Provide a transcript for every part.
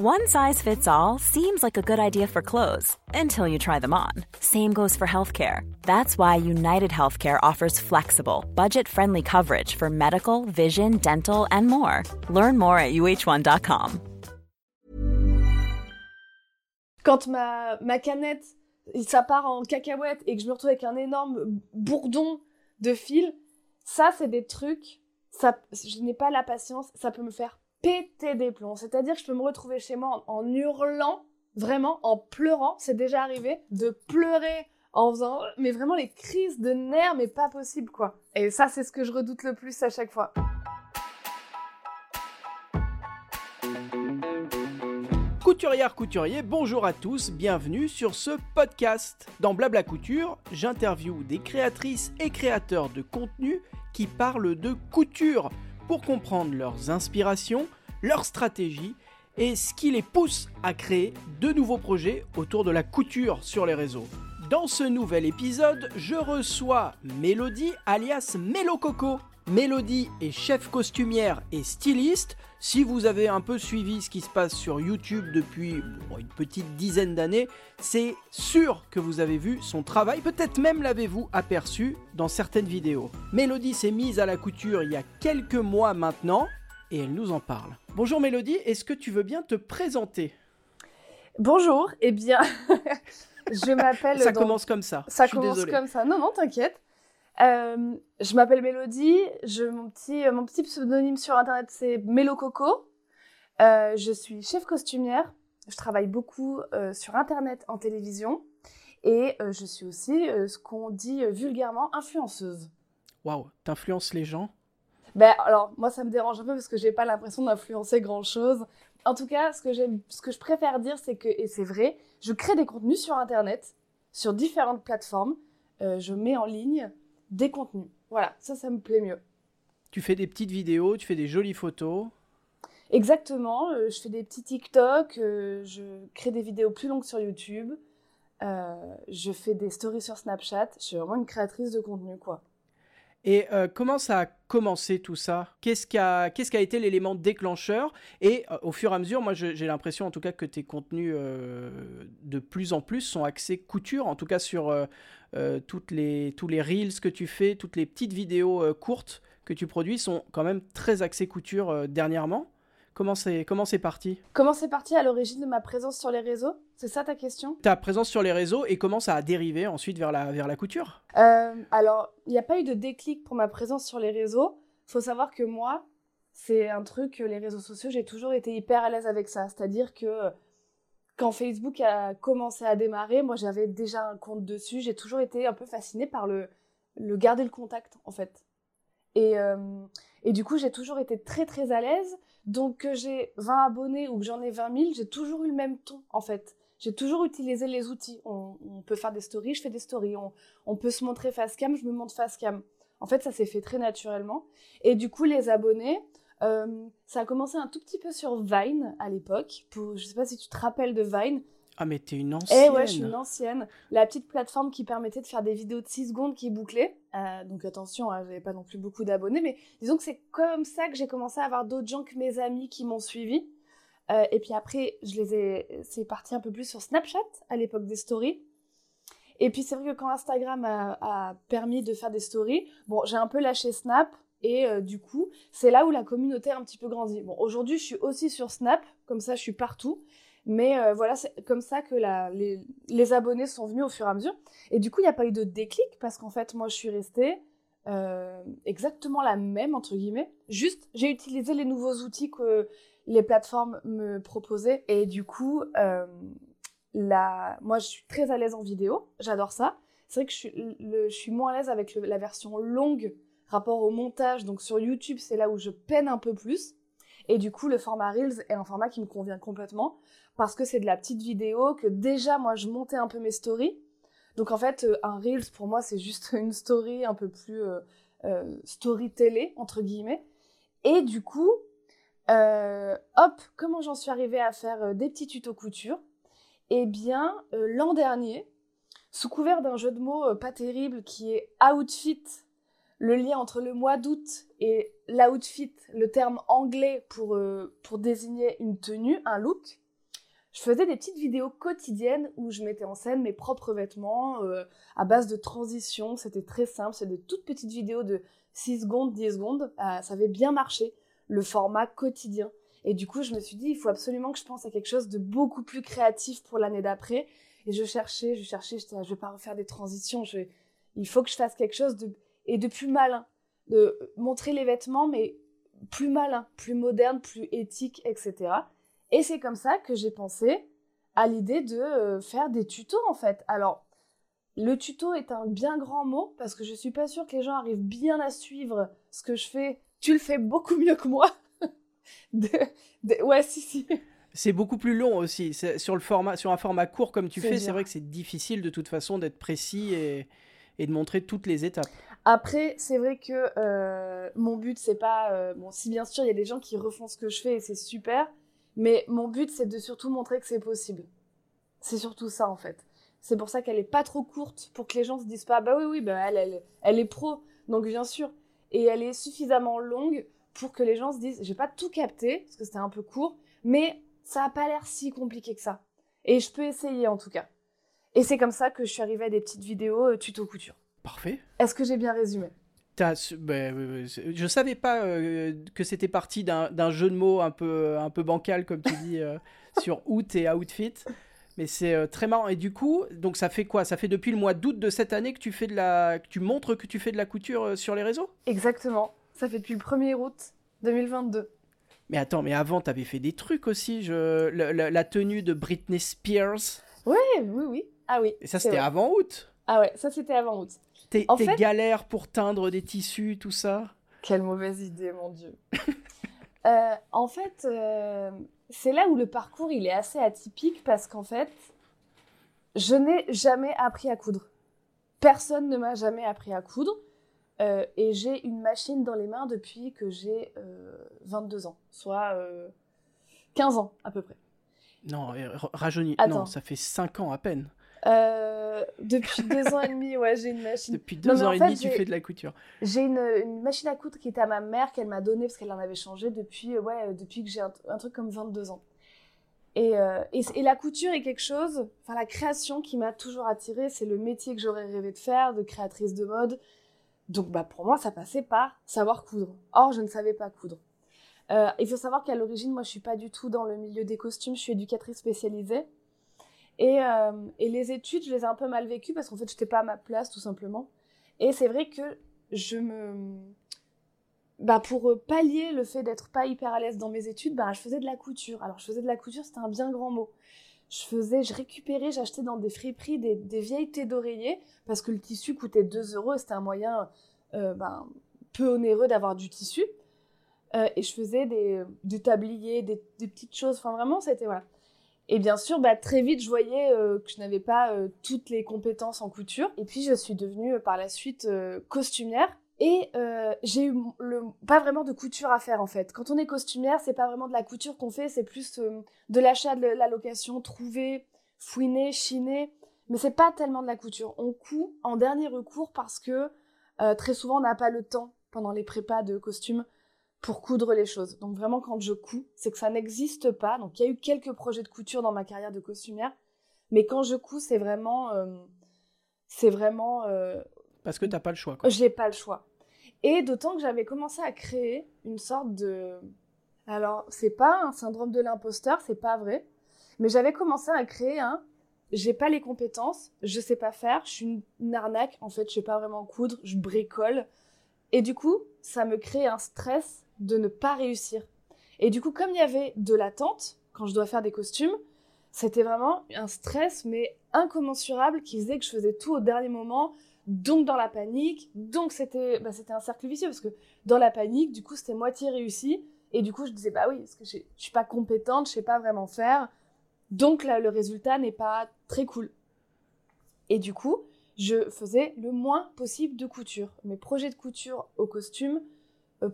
One size fits all seems like a good idea for clothes until you try them on. Same goes for healthcare. That's why United Healthcare offers flexible, budget friendly coverage for medical, vision, dental, and more. Learn more at uh1.com. Quand ma, ma canette, ça part en cacahuète et que je me retrouve avec un énorme bourdon de fil, ça, c'est des trucs, ça, je n'ai pas la patience, ça peut me faire péter des plombs. C'est-à-dire que je peux me retrouver chez moi en, hurlant, vraiment, en pleurant. C'est déjà arrivé de pleurer en faisant, mais vraiment les crises de nerfs, mais pas possible, quoi. Et ça, c'est ce que je redoute le plus à chaque fois. Couturière, couturier, bonjour à tous, bienvenue sur ce podcast. Dans Blabla Couture, j'interviewe des créatrices et créateurs de contenu qui parlent de couture pour comprendre leurs inspirations, leurs stratégies et ce qui les pousse à créer de nouveaux projets autour de la couture sur les réseaux. Dans ce nouvel épisode, je reçois Mélodie alias Mélococo. Mélodie est chef costumière et styliste. Si vous avez un peu suivi ce qui se passe sur YouTube depuis bon, une petite dizaine d'années, c'est sûr que vous avez vu son travail, peut-être même l'avez-vous aperçu dans certaines vidéos. Mélodie s'est mise à la couture il y a quelques mois maintenant et elle nous en parle. Bonjour Mélodie, est-ce que tu veux bien te présenter? Bonjour, eh bien, je m'appelle... Ça donc- commence comme ça. Ça je suis commence désolé. comme ça. Non, non, t'inquiète. Euh, je m'appelle Mélodie. Je, mon, petit, euh, mon petit pseudonyme sur Internet, c'est Mélo Coco. Euh, je suis chef costumière. Je travaille beaucoup euh, sur Internet, en télévision. Et je suis aussi ce qu'on dit vulgairement influenceuse. Waouh, t'influences les gens? Ben, alors, moi, ça me dérange un peu parce que j'ai pas l'impression d'influencer grand chose. En tout cas, ce que, j'aime, ce que je préfère dire, c'est que, et c'est vrai, je crée des contenus sur Internet, sur différentes plateformes. Euh, je mets en ligne des contenus. Voilà, ça, ça me plaît mieux. Tu fais des petites vidéos, tu fais des jolies photos. Exactement, euh, je fais des petits TikTok, euh, je crée des vidéos plus longues sur YouTube, euh, je fais des stories sur Snapchat. Je suis vraiment une créatrice de contenu, quoi. Et comment ça a commencé tout ça Qu'est-ce qui a, été l'élément déclencheur? Et euh, au fur et à mesure, moi j'ai l'impression en tout cas que tes contenus euh, de plus en plus sont axés couture, en tout cas sur euh, toutes les, tous les reels que tu fais, toutes les petites vidéos courtes que tu produis sont quand même très axés couture dernièrement. Comment c'est, comment c'est parti? Comment c'est parti à l'origine de ma présence sur les réseaux? C'est ça ta question? Ta présence sur les réseaux et comment ça a dérivé ensuite vers la, vers la couture? Euh, alors, il n'y a pas eu de déclic pour ma présence sur les réseaux. Faut savoir que moi, c'est un truc, les réseaux sociaux, j'ai toujours été hyper à l'aise avec ça. C'est-à-dire que euh, quand Facebook a commencé à démarrer, moi j'avais déjà un compte dessus. J'ai toujours été un peu fascinée par le, le garder le contact, en fait. Et, euh, et du coup, j'ai toujours été très très à l'aise. Donc, que j'ai 20 abonnés ou que j'en ai 20 000, j'ai toujours eu le même ton, en fait. J'ai toujours utilisé les outils. On, peut faire des stories, je fais des stories. On, peut se montrer face cam, je me montre face cam. En fait, ça s'est fait très naturellement. Et du coup, les abonnés, euh, ça a commencé un tout petit peu sur Vine à l'époque. Je sais pas si tu te rappelles de Vine. Ah mais t'es une ancienne Eh ouais, je suis une ancienne. La petite plateforme qui permettait de faire des vidéos de 6 secondes qui bouclaient. Euh, donc attention, hein, j'avais pas non plus beaucoup d'abonnés, mais disons que c'est comme ça que j'ai commencé à avoir d'autres gens que mes amis qui m'ont suivi. Euh, et puis après, je les ai, c'est parti un peu plus sur Snapchat à l'époque des stories. Et puis c'est vrai que quand Instagram a, a permis de faire des stories, bon, j'ai un peu lâché Snap. Et euh, du coup, c'est là où la communauté a un petit peu grandi. Bon, aujourd'hui, je suis aussi sur Snap, comme ça, je suis partout. Mais euh, voilà, c'est comme ça que les, abonnés sont venus au fur et à mesure. Et du coup, il n'y a pas eu de déclic parce qu'en fait, moi, je suis restée euh, exactement la même, entre guillemets. Juste, j'ai utilisé les nouveaux outils que les plateformes me proposaient. Et du coup, euh, la... moi, je suis très à l'aise en vidéo. J'adore ça. C'est vrai que je suis moins à l'aise avec la version longue rapport au montage. Donc sur YouTube, c'est là où je peine un peu plus. Et du coup, le format Reels est un format qui me convient complètement parce que c'est de la petite vidéo que déjà moi je montais un peu mes stories. Donc en fait, euh, un Reels pour moi c'est juste une story un peu plus euh, euh, story télé entre guillemets. Et du coup, hop, comment j'en suis arrivée à faire des petits tutos couture? Eh bien, l'an dernier, sous couvert d'un jeu de mots pas terrible qui est outfit, le lien entre le mois d'août et l'outfit, le terme anglais pour, pour désigner une tenue, un look, je faisais des petites vidéos quotidiennes où je mettais en scène mes propres vêtements euh, à base de transition. C'était très simple, c'était de toutes petites vidéos de 6 secondes, 10 secondes. Euh, ça avait bien marché, le format quotidien. Et du coup, je me suis dit, il faut absolument que je pense à quelque chose de beaucoup plus créatif pour l'année d'après. Et je cherchais, je cherchais, je je vais pas refaire des transitions, il faut que je fasse quelque chose de, et de plus malin. De montrer les vêtements, mais plus malin, plus moderne, plus éthique, etc. Et c'est comme ça que j'ai pensé à l'idée de euh, faire des tutos en fait. Alors, le tuto est un bien grand mot parce que je suis pas sûre que les gens arrivent bien à suivre ce que je fais. Tu le fais beaucoup mieux que moi. Ouais, si, si. C'est beaucoup plus long aussi. Sur, le format, sur un format court comme tu fais, c'est vrai que c'est difficile de toute façon d'être précis et, et, de montrer toutes les étapes. Après, c'est vrai que euh, mon but, c'est pas. Euh, bon, si bien sûr, il y a des gens qui refont ce que je fais et c'est super. Mais mon but, c'est de surtout montrer que c'est possible. C'est surtout ça, en fait. C'est pour ça qu'elle est pas trop courte, pour que les gens se disent pas, bah oui, oui, bah elle, elle, est pro, donc bien sûr. Et elle est suffisamment longue pour que les gens se disent, j'ai pas tout capté, parce que c'était un peu court, mais ça a pas l'air si compliqué que ça. Et je peux essayer, en tout cas. Et c'est comme ça que je suis arrivée à des petites vidéos euh, tuto couture. Parfait. Est-ce que j'ai bien résumé? Ben, je savais pas euh, que c'était parti d'un jeu de mots un peu, un peu bancal, comme tu dis, euh, sur out et outfit. Mais c'est euh, très marrant. Et du coup, donc ça fait quoi? Ça fait depuis le mois d'août de cette année que tu fais de la, que tu montres que tu fais de la couture sur les réseaux? Exactement. Ça fait depuis le 1er août 2022. Mais attends, mais avant, tu avais fait des trucs aussi. Je... La, tenue de Britney Spears. Oui, oui, oui. Ah oui. Et ça, c'était avant août? Ah ouais, ça, c'était avant août. Tes, galères pour teindre des tissus, tout ça? Quelle mauvaise idée, mon Dieu. Euh, en fait, euh, c'est là où le parcours il est assez atypique parce qu'en fait, je n'ai jamais appris à coudre. Personne ne m'a jamais appris à coudre. Euh, et j'ai une machine dans les mains depuis que j'ai 22 ans, soit 15 ans à peu près. Non, rajeuni. Non, ça fait 5 ans à peine. Euh, depuis deux ans et demi, ouais, j'ai une machine. Depuis deux ans et demi, tu fais de la couture. J'ai une, machine à coudre qui était à ma mère, qu'elle m'a donnée parce qu'elle en avait changé depuis, euh, ouais, depuis que j'ai un, truc comme 22 ans. Euh, et, et, la couture est quelque chose, enfin la création qui m'a toujours attirée, c'est le métier que j'aurais rêvé de faire, de créatrice de mode. Donc bah pour moi, ça passait par savoir coudre. Or, je ne savais pas coudre. il faut savoir qu'à l'origine, moi, je suis pas du tout dans le milieu des costumes. Je suis éducatrice spécialisée. Euh, et, les études, je les ai un peu mal vécues parce qu'en fait, je n'étais pas à ma place, tout simplement. Et c'est vrai que je me. Bah, pour pallier le fait d'être pas hyper à l'aise dans mes études, bah, je faisais de la couture. Alors, je faisais de la couture, c'était un bien grand mot. Je faisais, je récupérais, j'achetais dans des friperies des, des vieilles têtes d'oreiller parce que le tissu coûtait 2 euros et c'était un moyen euh, bah, peu onéreux d'avoir du tissu. Euh, et je faisais des, du tablier, des, des petites choses. Enfin, vraiment, c'était voilà. Et bien sûr, bah, très vite, je voyais euh, que je n'avais pas euh, toutes les compétences en couture. Et puis, je suis devenue euh, par la suite costumière. Et j'ai eu pas vraiment de couture à faire en fait. Quand on est costumière, c'est pas vraiment de la couture qu'on fait, c'est plus de l'achat, de la location, trouver, fouiner, chiner. Mais c'est pas tellement de la couture. On coud en dernier recours parce que très souvent on n'a pas le temps pendant les prépas de costumes pour coudre les choses. Donc vraiment quand je couds, c'est que ça n'existe pas. Donc il y a eu quelques projets de couture dans ma carrière de costumière, mais quand je couds, c'est vraiment euh, c'est vraiment euh, parce que t'as pas le choix. Quoi. J'ai pas le choix. Et d'autant que j'avais commencé à créer une sorte de alors c'est pas un syndrome de l'imposteur, c'est pas vrai, Mais j'avais commencé à créer un. J'ai pas les compétences, je sais pas faire, je suis une, arnaque, en fait, je sais pas vraiment coudre, je bricole. Et du coup, ça me crée un stress de ne pas réussir. Et du coup, comme il y avait de l'attente, quand je dois faire des costumes, c'était vraiment un stress, mais incommensurable, qui faisait que je faisais tout au dernier moment, donc dans la panique, donc c'était bah, un cercle vicieux, parce que dans la panique, du coup, c'était moitié réussi, et du coup, je disais, bah oui, parce que je, suis pas compétente, je sais pas vraiment faire, donc là, le résultat n'est pas très cool. Et du coup, je faisais le moins possible de couture. Mes projets de couture au costume,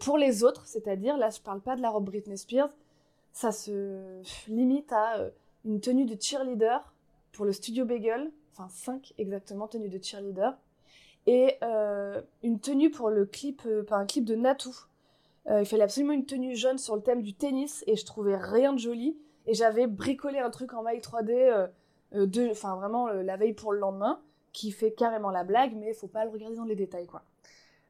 pour les autres, c'est-à-dire, là, je parle pas de la robe Britney Spears, ça se limite à euh, une tenue de cheerleader pour le studio Bagel, enfin cinq exactement tenues de cheerleader, et euh, une tenue pour le clip, par un clip de Natou. il fallait absolument une tenue jaune sur le thème du tennis et je trouvais rien de joli. Et j'avais bricolé un truc en maille 3D, de, enfin vraiment la veille pour le lendemain, qui fait carrément la blague, mais il faut pas le regarder dans les détails quoi.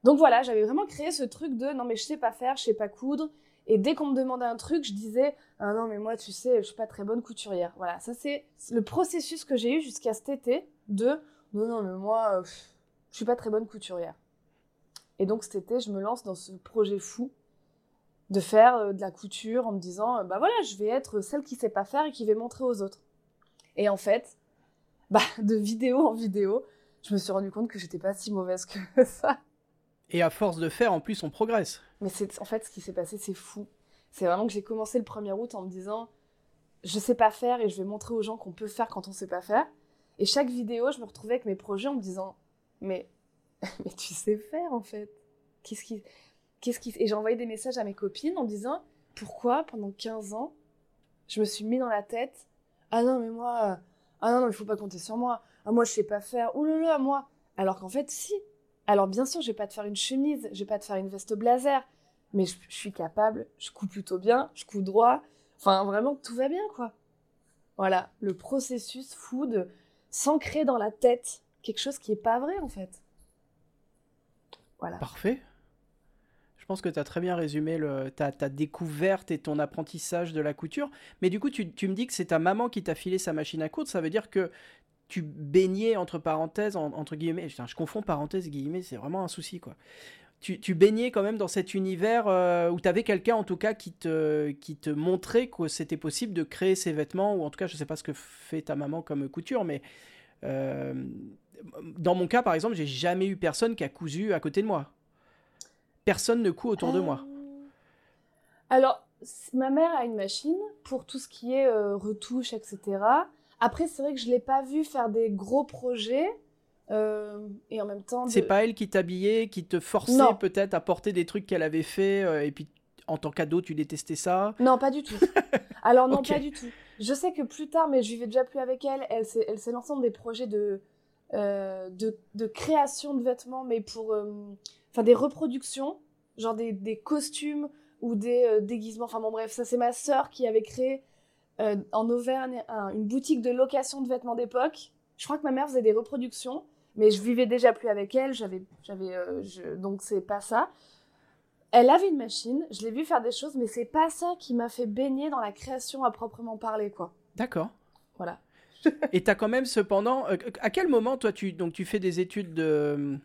Donc voilà, j'avais vraiment créé ce truc de non mais je sais pas faire, je sais pas coudre. Et dès qu'on me demandait un truc, je disais ah non mais moi tu sais, je suis pas très bonne couturière. Voilà, ça c'est le processus que j'ai eu jusqu'à cet été de non non mais moi je suis pas très bonne couturière. Et donc cet été, je me lance dans ce projet fou de faire euh, de la couture en me disant bah voilà, je vais être celle qui sait pas faire et qui va montrer aux autres. Et en fait, bah de vidéo en vidéo, je me suis rendu compte que j'étais pas si mauvaise que ça. Et à force de faire, en plus, on progresse. Mais c'est en fait ce qui s'est passé, c'est fou. C'est vraiment que j'ai commencé le 1er août en me disant je sais pas faire et je vais montrer aux gens qu'on peut faire quand on sait pas faire. Et chaque vidéo, je me retrouvais avec mes projets en me disant mais mais tu sais faire en fait. Qu'est-ce qui qu'est-ce qui et j'ai envoyé des messages à mes copines en disant pourquoi pendant 15 ans je me suis mis dans la tête ah non mais moi ah non, non il faut pas compter sur moi. Ah moi je sais pas faire. Là moi. Alors qu'en fait si, alors bien sûr, je vais pas te faire une chemise, je vais pas te faire une veste blazer, mais je, suis capable, je couds plutôt bien, je couds droit. Enfin, vraiment, tout va bien, quoi. Voilà, le processus fou de s'ancrer dans la tête quelque chose qui est pas vrai, en fait. Voilà. Parfait. Je pense que tu as très bien résumé le, ta, ta, découverte et ton apprentissage de la couture. Mais du coup, tu, tu me dis que c'est ta maman qui t'a filé sa machine à coudre. Ça veut dire que tu baignais entre parenthèses, entre guillemets, je confonds parenthèses, guillemets, c'est vraiment un souci quoi. Tu, baignais quand même dans cet univers euh, où tu avais quelqu'un en tout cas qui te, qui te montrait que c'était possible de créer ces vêtements, ou en tout cas je sais pas ce que fait ta maman comme couture, mais euh, dans mon cas par exemple, j'ai jamais eu personne qui a cousu à côté de moi. Personne ne coud autour de moi. Euh, alors, ma mère a une machine pour tout ce qui est retouche, etc. Après, c'est vrai que je l'ai pas vu faire des gros projets. Euh, et en même temps. C'est pas elle qui t'habillait, qui te forçait peut-être à porter des trucs qu'elle avait fait, euh, et puis en tant qu'ado, tu détestais ça? Non, pas du tout. Alors, non, pas du tout. Je sais que plus tard, mais je vivais déjà plus avec elle, elle s'est lancée dans des projets de, euh, de, de, création de vêtements, mais pour. Enfin, des reproductions, genre des, des costumes ou des déguisements. Enfin, bon, bref, ça, c'est ma sœur qui avait créé euh, en Auvergne une boutique de location de vêtements d'époque. Je crois que ma mère faisait des reproductions, mais je vivais déjà plus avec elle. J'avais, j'avais, euh, donc c'est pas ça. Elle avait une machine, je l'ai vu faire des choses, mais c'est pas ça qui m'a fait baigner dans la création à proprement parler, quoi. D'accord. Voilà. Et t'as quand même cependant, euh, à quel moment toi tu donc tu fais des études de,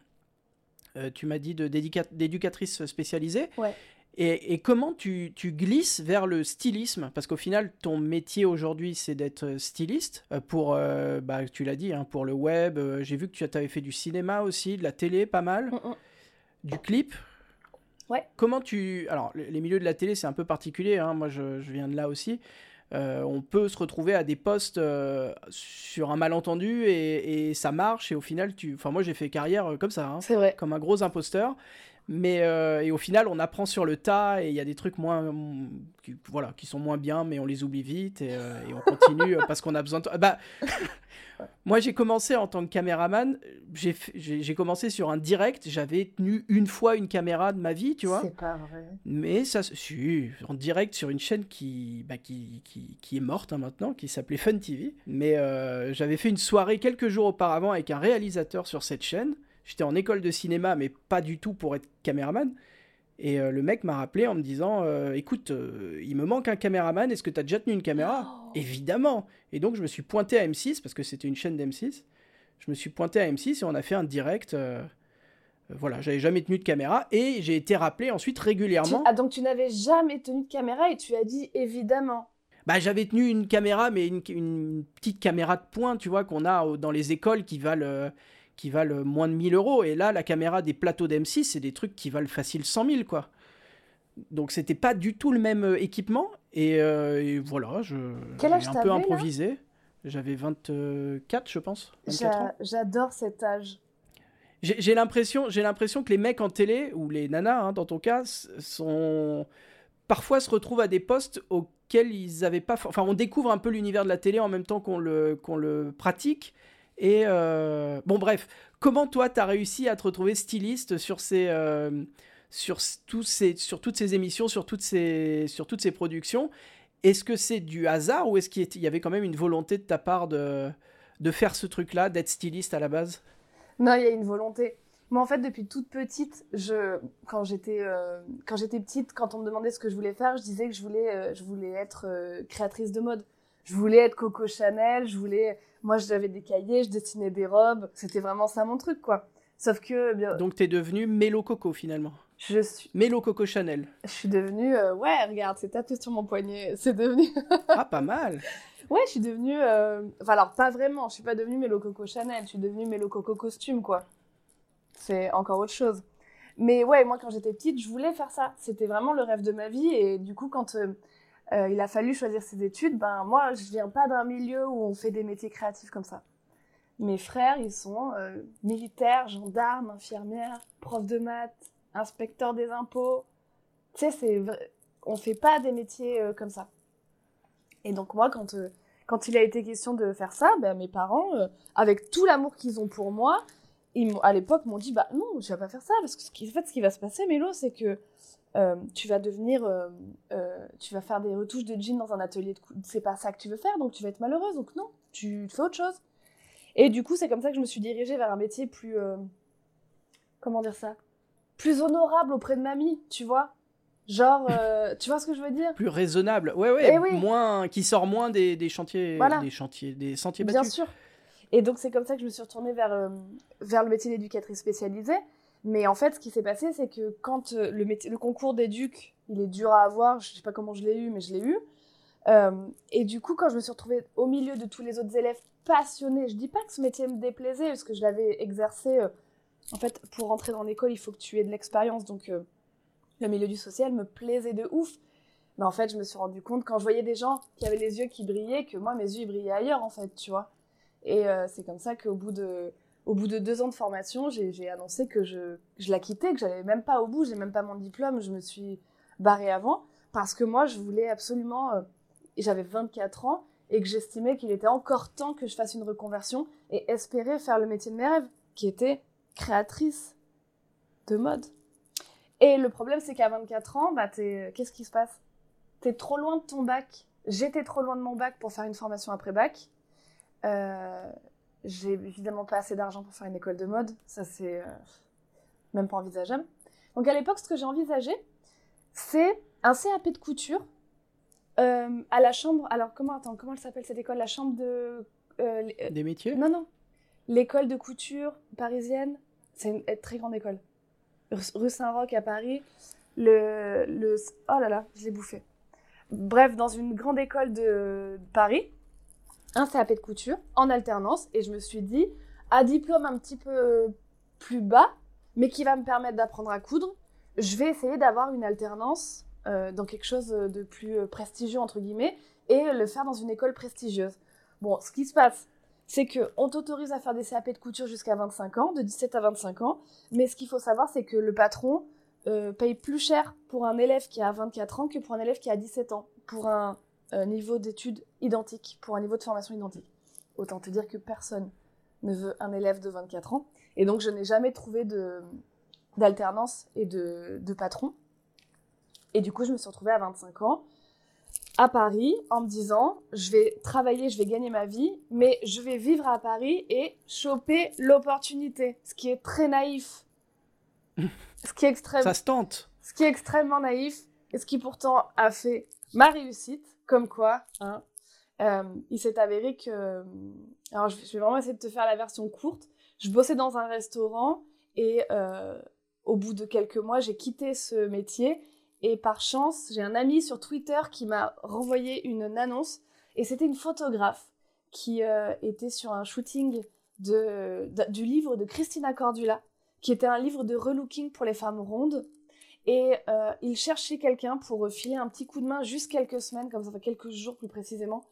tu m'as dit de d'éducatrice spécialisée. Ouais. Et, comment tu, glisses vers le stylisme? Parce qu'au final, ton métier aujourd'hui, c'est d'être styliste. Euh, pour, euh, bah, tu l'as dit, hein, pour le web. Euh, j'ai vu que tu avais fait du cinéma aussi, de la télé, pas mal. Mm, mm. Du clip? Ouais. Comment tu. Alors, les milieux de la télé, c'est un peu particulier. Hein, moi, je, viens de là aussi. on peut se retrouver à des postes sur un malentendu et, ça marche et au final tu enfin moi j'ai fait carrière comme ça hein, vrai comme un gros imposteur mais euh, et au final, on apprend sur le tas et il y a des trucs moins, qui, voilà, qui sont moins bien, mais on les oublie vite et, euh, on continue euh, parce qu'on a besoin de. Bah, moi, j'ai commencé en tant que caméraman. J'ai commencé sur un direct. J'avais tenu une fois une caméra de ma vie, tu vois. C'est pas vrai. Mais ça, si, en direct sur une chaîne qui, bah, qui, qui, qui, est morte hein, maintenant, qui s'appelait Fun TV. Mais j'avais fait une soirée quelques jours auparavant avec un réalisateur sur cette chaîne. J'étais en école de cinéma, mais pas du tout pour être caméraman. Et le mec m'a rappelé en me disant Écoute, il me manque un caméraman, est-ce que tu as déjà tenu une caméra? Oh. Évidemment Et donc je me suis pointé à M6, parce que c'était une chaîne d'M6. Je me suis pointé à M6 et on a fait un direct. voilà, j'avais jamais tenu de caméra et j'ai été rappelé ensuite régulièrement. Ah, donc tu n'avais jamais tenu de caméra et tu as dit évidemment bah, j'avais tenu une caméra, mais une, une, petite caméra de poing, tu vois, qu'on a dans les écoles qui valent, qui valent moins de 1000 euros. Et là, la caméra des plateaux d'M6, c'est des trucs qui valent facile 100 000, quoi. Donc, c'était pas du tout le même équipement. Et, euh, et voilà, je, j'ai un peu improvisé. J'avais 24, je pense. J'adore cet âge. J'ai l'impression, j'ai l'impression que les mecs en télé ou les nanas, hein, dans ton cas, sont parfois se retrouvent à des postes auxquels ils n'avaient pas. Enfin, on découvre un peu l'univers de la télé en même temps qu'on le, qu'on le pratique. Et euh... bon, bref, comment toi, tu as réussi à te retrouver styliste sur, ces, euh, sur, tous ces, sur toutes ces émissions, sur toutes ces, sur toutes ces productions? Est-ce que c'est du hasard ou est-ce qu'il y avait quand même une volonté de ta part de, de faire ce truc-là, d'être styliste à la base? Non, il y a une volonté. Moi, en fait, depuis toute petite, je, quand j'étais, euh, quand j'étais petite, quand on me demandait ce que je voulais faire, je disais que je voulais, je voulais être créatrice de mode. Je voulais être Coco Chanel. Je voulais, moi, j'avais des cahiers, je dessinais des robes. C'était vraiment ça mon truc, quoi. Sauf que, bien. Donc, t'es devenue Mélo Coco finalement. Je suis. Mélo Coco Chanel. Je suis devenue, ouais, regarde, c'est tatoué sur mon poignet. C'est devenu. ah, pas mal. Ouais, je suis devenue. Enfin, alors pas vraiment. Je suis pas devenue Mélo Coco Chanel. Je suis devenue Mélo Coco costume, quoi c'est encore autre chose. Mais ouais, moi quand j'étais petite, je voulais faire ça. C'était vraiment le rêve de ma vie. Et du coup, quand euh, euh, il a fallu choisir ses études, ben moi, je viens pas d'un milieu où on fait des métiers créatifs comme ça. Mes frères, ils sont euh, militaires, gendarmes, infirmières, profs de maths, inspecteurs des impôts. Tu sais, c'est on fait pas des métiers comme ça. Et donc moi, quand quand il a été question de faire ça, ben, mes parents, avec tout l'amour qu'ils ont pour moi, ils à l'époque m'ont dit bah non tu vas pas faire ça parce que ce qui, en fait ce qui va se passer Mélo c'est que euh, tu vas devenir euh, euh, tu vas faire des retouches de jeans dans un atelier de c'est pas ça que tu veux faire donc tu vas être malheureuse donc non tu fais autre chose. Et du coup c'est comme ça que je me suis dirigée vers un métier plus comment dire ça? Plus honorable auprès de mamie tu vois? Genre tu vois ce que je veux dire? Plus raisonnable ouais ouais eh moins qui sort moins des, des chantiers des chantiers des sentiers battus. bien sûr et donc, c'est comme ça que je me suis retournée vers, euh, vers le métier d'éducatrice spécialisée. Mais en fait, ce qui s'est passé, c'est que quand euh, le, concours d'éduc, il est dur à avoir, je sais pas comment je l'ai eu, mais je l'ai eu. Euh, et du coup, quand je me suis retrouvée au milieu de tous les autres élèves passionnés, je dis pas que ce métier me déplaisait, parce que je l'avais exercé. en fait, pour rentrer dans l'école, il faut que tu aies de l'expérience. Donc, le milieu du social me plaisait de ouf. Mais en fait, je me suis rendu compte quand je voyais des gens qui avaient les yeux qui brillaient, que moi, mes yeux, ils brillaient ailleurs, en fait, tu vois. Et euh, c'est comme ça qu'au bout de, au bout de deux ans de formation, j'ai annoncé que je, je la quittais, que j'allais même pas au bout, j'ai même pas mon diplôme, je me suis barrée avant parce que moi, je voulais absolument, euh, j'avais 24 ans et que j'estimais qu'il était encore temps que je fasse une reconversion et espérer faire le métier de mes rêves, qui était créatrice de mode. Et le problème, c'est qu'à 24 ans, bah, qu'est-ce qui se passe? T'es trop loin de ton bac. J'étais trop loin de mon bac pour faire une formation après bac. Euh, j'ai évidemment pas assez d'argent pour faire une école de mode, ça c'est euh, même pas envisageable. Donc à l'époque, ce que j'ai envisagé, c'est un CAP de couture euh, à la chambre. Alors comment attends, comment elle s'appelle cette école? La chambre de des métiers? Non non, l'école de couture parisienne. C'est une, très grande école, rue Saint-Roch à Paris. Le, le oh là là, je l'ai bouffé. Bref, dans une grande école de Paris un CAP de couture en alternance et je me suis dit, à diplôme un petit peu plus bas, mais qui va me permettre d'apprendre à coudre, je vais essayer d'avoir une alternance euh, dans quelque chose de plus prestigieux, entre guillemets, et le faire dans une école prestigieuse. Bon, ce qui se passe, c'est qu'on t'autorise à faire des CAP de couture jusqu'à 25 ans, de 17 à 25 ans, mais ce qu'il faut savoir, c'est que le patron euh, paye plus cher pour un élève qui a 24 ans que pour un élève qui a 17 ans. Pour un un niveau d'études identique, pour un niveau de formation identique. Autant te dire que personne ne veut un élève de 24 ans. Et donc, je n'ai jamais trouvé d'alternance et de, de patron. Et du coup, je me suis retrouvée à 25 ans à Paris en me disant je vais travailler, je vais gagner ma vie, mais je vais vivre à Paris et choper l'opportunité, ce qui est très naïf. Ce qui est extrêmement. Ça se tente. Ce qui est extrêmement naïf et ce qui pourtant a fait ma réussite, comme quoi, hein, euh, il s'est avéré que... Alors je vais vraiment essayer de te faire la version courte. Je bossais dans un restaurant et euh, au bout de quelques mois, j'ai quitté ce métier et par chance, j'ai un ami sur Twitter qui m'a renvoyé une annonce et c'était une photographe qui euh, était sur un shooting de, du livre de Christina Cordula, qui était un livre de relooking pour les femmes rondes. Et euh, il cherchait quelqu'un pour filer un petit coup de main, juste quelques semaines, comme ça fait quelques jours plus précisément.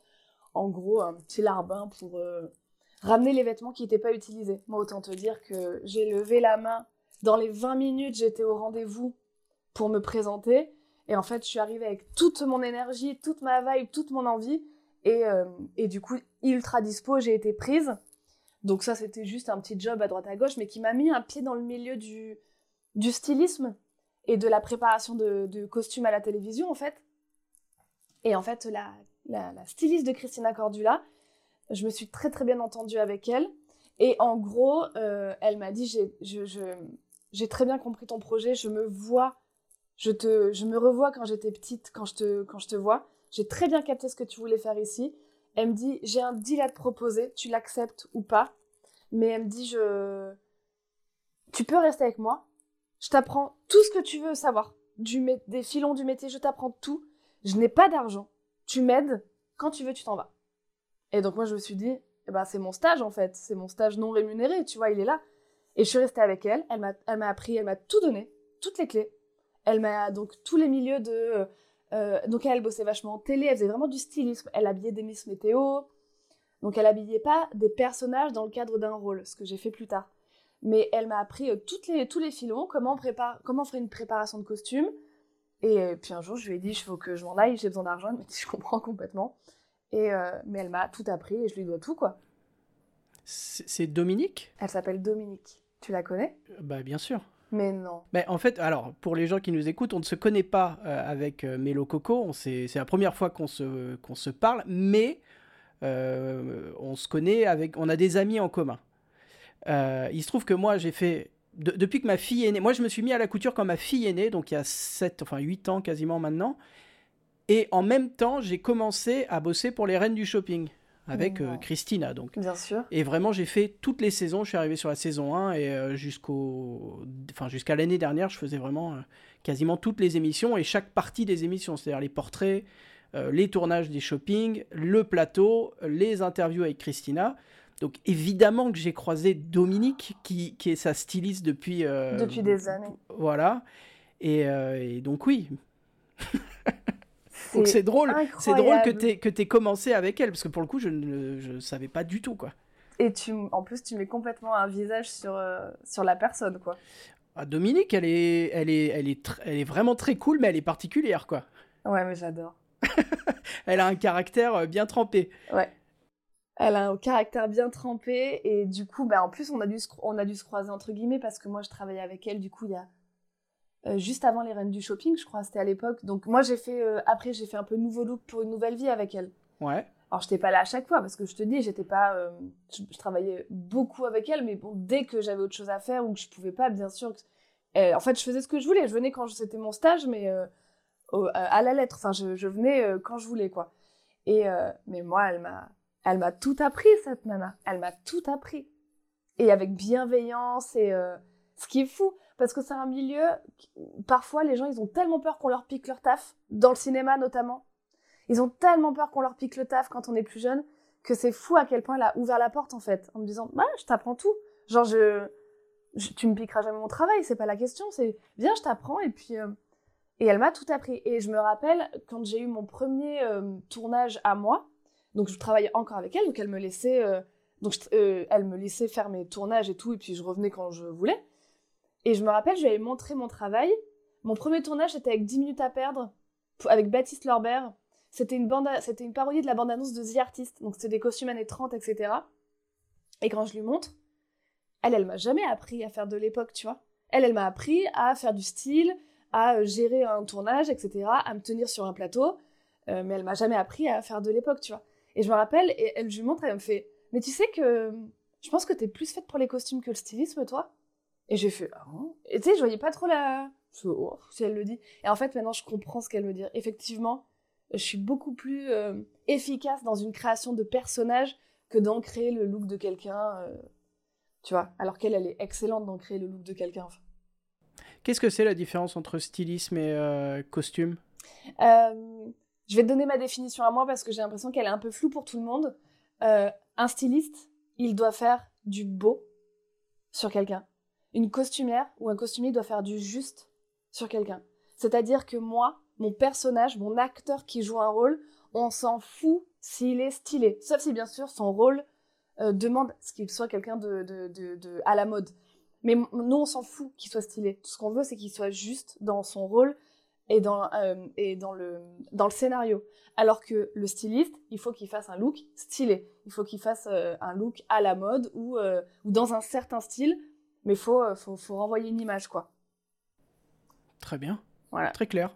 En gros, un petit larbin pour euh, ramener les vêtements qui n'étaient pas utilisés. Moi, autant te dire que j'ai levé la main. Dans les 20 minutes, j'étais au rendez-vous pour me présenter. Et en fait, je suis arrivée avec toute mon énergie, toute ma vibe, toute mon envie. Et, euh, et du coup, ultra dispo, j'ai été prise. Donc ça, c'était juste un petit job à droite à gauche, mais qui m'a mis un pied dans le milieu du, du stylisme et de la préparation de, de costumes à la télévision, en fait. Et en fait, la, styliste de Christina Cordula, je me suis très très bien entendue avec elle. Et en gros, euh, elle m'a dit, j'ai très bien compris ton projet, je me vois, je, te, je me revois quand j'étais petite, quand je, te, quand je te vois. J'ai très bien capté ce que tu voulais faire ici. Elle me dit, j'ai un deal à te proposer, tu l'acceptes ou pas. Mais elle me dit, je... Tu peux rester avec moi. Je t'apprends tout ce que tu veux savoir. Du Des filons du métier, je t'apprends tout. Je n'ai pas d'argent. Tu m'aides. Quand tu veux, tu t'en vas. Et donc moi, je me suis dit, eh ben, c'est mon stage en fait. C'est mon stage non rémunéré, tu vois, il est là. Et je suis restée avec elle. Elle m'a appris, elle m'a tout donné, toutes les clés. Elle m'a donc tous les milieux de euh, donc elle bossait vachement en télé, elle faisait vraiment du stylisme. Elle habillait des Miss Météo. Donc elle habillait pas des personnages dans le cadre d'un rôle, ce que j'ai fait plus tard. Mais elle m'a appris euh, toutes les, tous les filons, comment on prépare, comment on une préparation de costume. Et euh, puis un jour, je lui ai dit, il faut que je m'en aille, j'ai besoin d'argent. Elle m'a dit, je comprends complètement. Et, mais elle m'a tout appris et je lui dois tout, quoi. C'est Dominique? Elle s'appelle Dominique. Tu la connais? Bah bien sûr. Mais non. En fait, alors, pour les gens qui nous écoutent, on ne se connaît pas euh, avec euh, Mélo Coco. C'est la première fois qu'on se, qu'on se parle, mais euh, on se connaît avec. On a des amis en commun. Il se trouve que moi, j'ai fait. depuis que ma fille est née. Moi, je me suis mis à la couture quand ma fille est née, donc il y a 7, enfin 8 ans quasiment maintenant. Et en même temps, j'ai commencé à bosser pour les reines du shopping avec euh, Christina. Donc. Bien sûr. Et vraiment, j'ai fait toutes les saisons. Je suis arrivé sur la saison 1 et euh, jusqu'au, enfin, jusqu'à l'année dernière, je faisais vraiment euh, quasiment toutes les émissions et chaque partie des émissions, c'est-à-dire les portraits, les tournages des shopping, le plateau, les interviews avec Christina. Donc évidemment que j'ai croisé Dominique, qui, qui, est sa styliste depuis... depuis des années. Voilà. Et, et donc oui. Donc c'est drôle, c'est drôle que tu que aies commencé avec elle, parce que pour le coup, je ne savais pas du tout, quoi. Et tu, en plus, tu mets complètement un visage sur, euh, sur la personne, quoi. Ah, Dominique, elle est, elle, est, elle, est elle est vraiment très cool, mais elle est particulière, quoi. Ouais, mais j'adore. elle a un caractère euh, bien trempé. Ouais. Elle a un caractère bien trempé, et du coup, bah, en plus, on a, dû on a dû se croiser, entre guillemets, parce que moi, je travaillais avec elle, du coup, il y a euh, juste avant les reines du shopping, je crois, c'était à l'époque. Donc moi, j'ai fait, euh, après, j'ai fait un peu nouveau look pour une nouvelle vie avec elle. Ouais. Alors, j'étais pas là à chaque fois, parce que je te dis, j'étais pas, euh, je, travaillais beaucoup avec elle, mais bon, dès que j'avais autre chose à faire ou que je pouvais pas, bien sûr. en fait, je faisais ce que je voulais. Je venais quand c'était mon stage, mais à la lettre. Enfin, je, je venais quand je voulais, quoi. Et, mais moi, elle m'a, elle m'a tout appris, cette nana. Elle m'a tout appris. Et avec bienveillance et, ce qui est fou, parce que c'est un milieu, parfois les gens ils ont tellement peur qu'on leur pique leur taf, dans le cinéma notamment. Ils ont tellement peur qu'on leur pique le taf quand on est plus jeune, que c'est fou à quel point elle a ouvert la porte en fait, en me disant, bah je t'apprends tout. Genre je, tu me piqueras jamais mon travail, c'est pas la question, c'est viens je t'apprends et puis euh, et elle m'a tout appris. Et je me rappelle quand j'ai eu mon premier euh, tournage à moi, donc je travaillais encore avec elle, donc elle me laissait euh, donc elle me laissait faire mes tournages et tout, et puis je revenais quand je voulais. Et je me rappelle, je lui avais montré mon travail. Mon premier tournage, c'était avec 10 minutes à perdre, avec Baptiste Lorbert. C'était une, bande, c'était une parodie de la bande-annonce de The Artist. Donc c'était des costumes années 30, etc. Et quand je lui montre, elle, elle m'a jamais appris à faire de l'époque, tu vois. Elle, elle m'a appris à faire du style, à euh, gérer un tournage, etc., à me tenir sur un plateau. Euh, mais elle m'a jamais appris à faire de l'époque, tu vois. Et je me rappelle, et elle, je lui montre, elle me fait, mais tu sais que je pense que t'es plus faite pour les costumes que le stylisme, toi? Et j'ai fait, ah Et tu sais, je voyais pas trop la. Oh, si elle le dit. Et en fait, maintenant, je comprends ce qu'elle veut dire. Effectivement, je suis beaucoup plus euh, efficace dans une création de personnage que dans créer le look de quelqu'un. Euh, tu vois, alors qu'elle, elle est excellente dans créer le look de quelqu'un. Qu'est-ce que c'est la différence entre stylisme et euh, costume? Je vais te donner ma définition à moi parce que j'ai l'impression qu'elle est un peu floue pour tout le monde. un styliste, il doit faire du beau sur quelqu'un. Une costumière ou un costumier doit faire du juste sur quelqu'un. C'est-à-dire que moi, mon personnage, mon acteur qui joue un rôle, on s'en fout s'il est stylé. Sauf si bien sûr son rôle euh, demande ce qu'il soit quelqu'un de, à la mode. Mais nous, on s'en fout qu'il soit stylé. Tout ce qu'on veut, c'est qu'il soit juste dans son rôle et dans, euh, et dans, le, dans le scénario. Alors que le styliste, il faut qu'il fasse un look stylé. Il faut qu'il fasse euh, un look à la mode ou, ou dans un certain style. Mais il faut, faut, faut renvoyer une image, quoi. Très bien. Voilà. Très clair.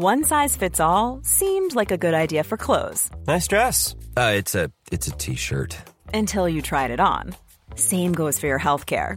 One size fits all seemed like a good idea for clothes. Nice dress. Uh, it's a it's a t-shirt. Until you tried it on. Same goes for your healthcare.